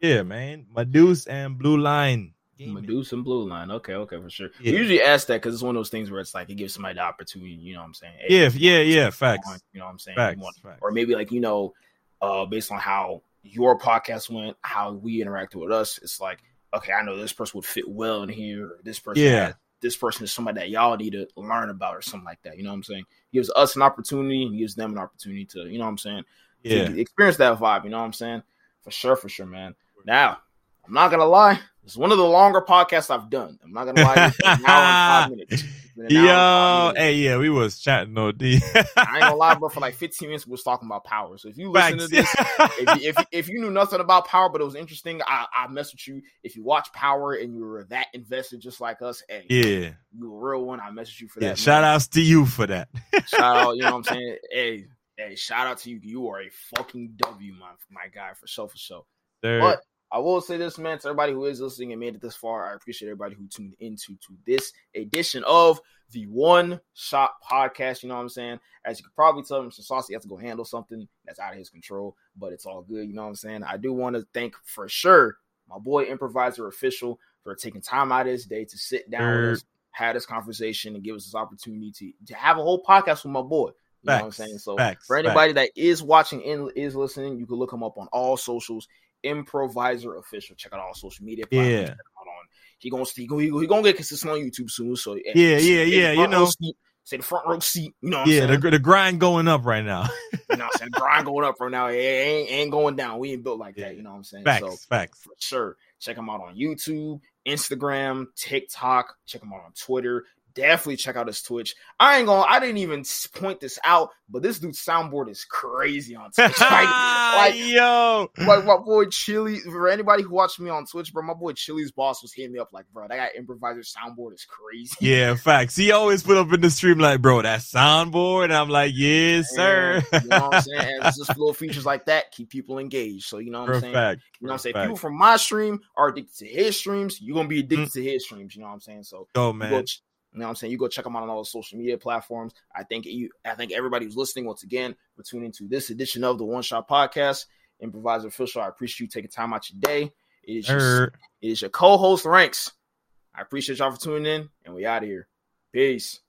Yeah, man. Medusa and Blue Line. Gaming. Medusa and Blue Line. Okay, okay, for sure. Yeah. We usually ask that because it's one of those things where it's like it gives somebody the opportunity. You know what I'm saying? Hey, Yeah, yeah, yeah. Facts. You know what I'm saying? Facts. Want- facts. or maybe like you know, uh, based on how your podcast went, how we interacted with us, it's like okay, I know this person would fit well in here. Or this person, Yeah. This person is somebody that y'all need to learn about or something like that. You know what I'm saying? gives us an opportunity and gives them an opportunity to, you know what I'm saying? Yeah. experience that vibe. You know what I'm saying? For sure, for sure, man. Now, I'm not gonna lie. It's one of the longer podcasts I've done. I'm not gonna lie. It's an hour and five minutes. It's been an hour and Yo, hey, yeah, we was chatting no D. I ain't gonna lie, bro. For like 15 minutes, we was talking about power. So if you listen to this, if, you- if if you knew nothing about power, but it was interesting, I I mess with you. If you watch Power and you were that invested, just like us, hey, yeah, you a real one. I message you for that. yeah. Shout outs to you for that. shout out. You know what I'm saying? Hey, hey, shout out to you. You are a fucking W, my my guy, for sure, for sure. There. But I will say this, man, to everybody who is listening and made it this far, I appreciate everybody who tuned into to this edition of the One Shot Podcast. You know what I'm saying? As you can probably tell, Mr. Saucy has to go handle something that's out of his control, but it's all good. You know what I'm saying? I do want to thank for sure my boy Improviser Official for taking time out of his day to sit down with us, have this conversation, and give us this opportunity to, to have a whole podcast with my boy. You know what I'm saying? So facts, for anybody that is watching and is listening, you can look him up on all socials. Improviser official. Check out all social media. platforms. Yeah. Check him out on. He gonna he gonna, he gonna, get consistent on YouTube soon. So Yeah, say yeah, yeah, you know. seat, say the front row seat. You know what I'm yeah, saying? the, the grind going up right now. you know I'm saying? Grind going up right now. It ain't, ain't going down. We ain't built like that. You know what I'm saying? facts, So facts. for sure. Check him out on YouTube, Instagram, TikTok. Check him out on Twitter. Definitely check out his Twitch. I ain't gonna. I didn't even point this out, but this dude's soundboard is crazy on Twitch. like, like, yo, like my boy Chili. For anybody who watched me on Twitch, bro, my boy Chili's boss was hitting me up like, bro, that guy improviser soundboard is crazy. yeah, facts. He always put up in the stream like, bro, that soundboard. And I'm like, yes, sir. You know what I'm saying? And it's just little features like that keep people engaged. So you know what I'm saying? Perfect. You know what I'm saying? Perfect. People from my stream are addicted to his streams. You're gonna be addicted mm. to his streams. You know what I'm saying? So oh, go, man. You know what I'm saying? You go check them out on all the social media platforms. I think you, I think everybody who's listening once again for tuning to this edition of the One Shot Podcast. Improviser official. I appreciate you taking time out your day. It is your, it is your co-host ranks. I appreciate y'all for tuning in, and we out of here. Peace.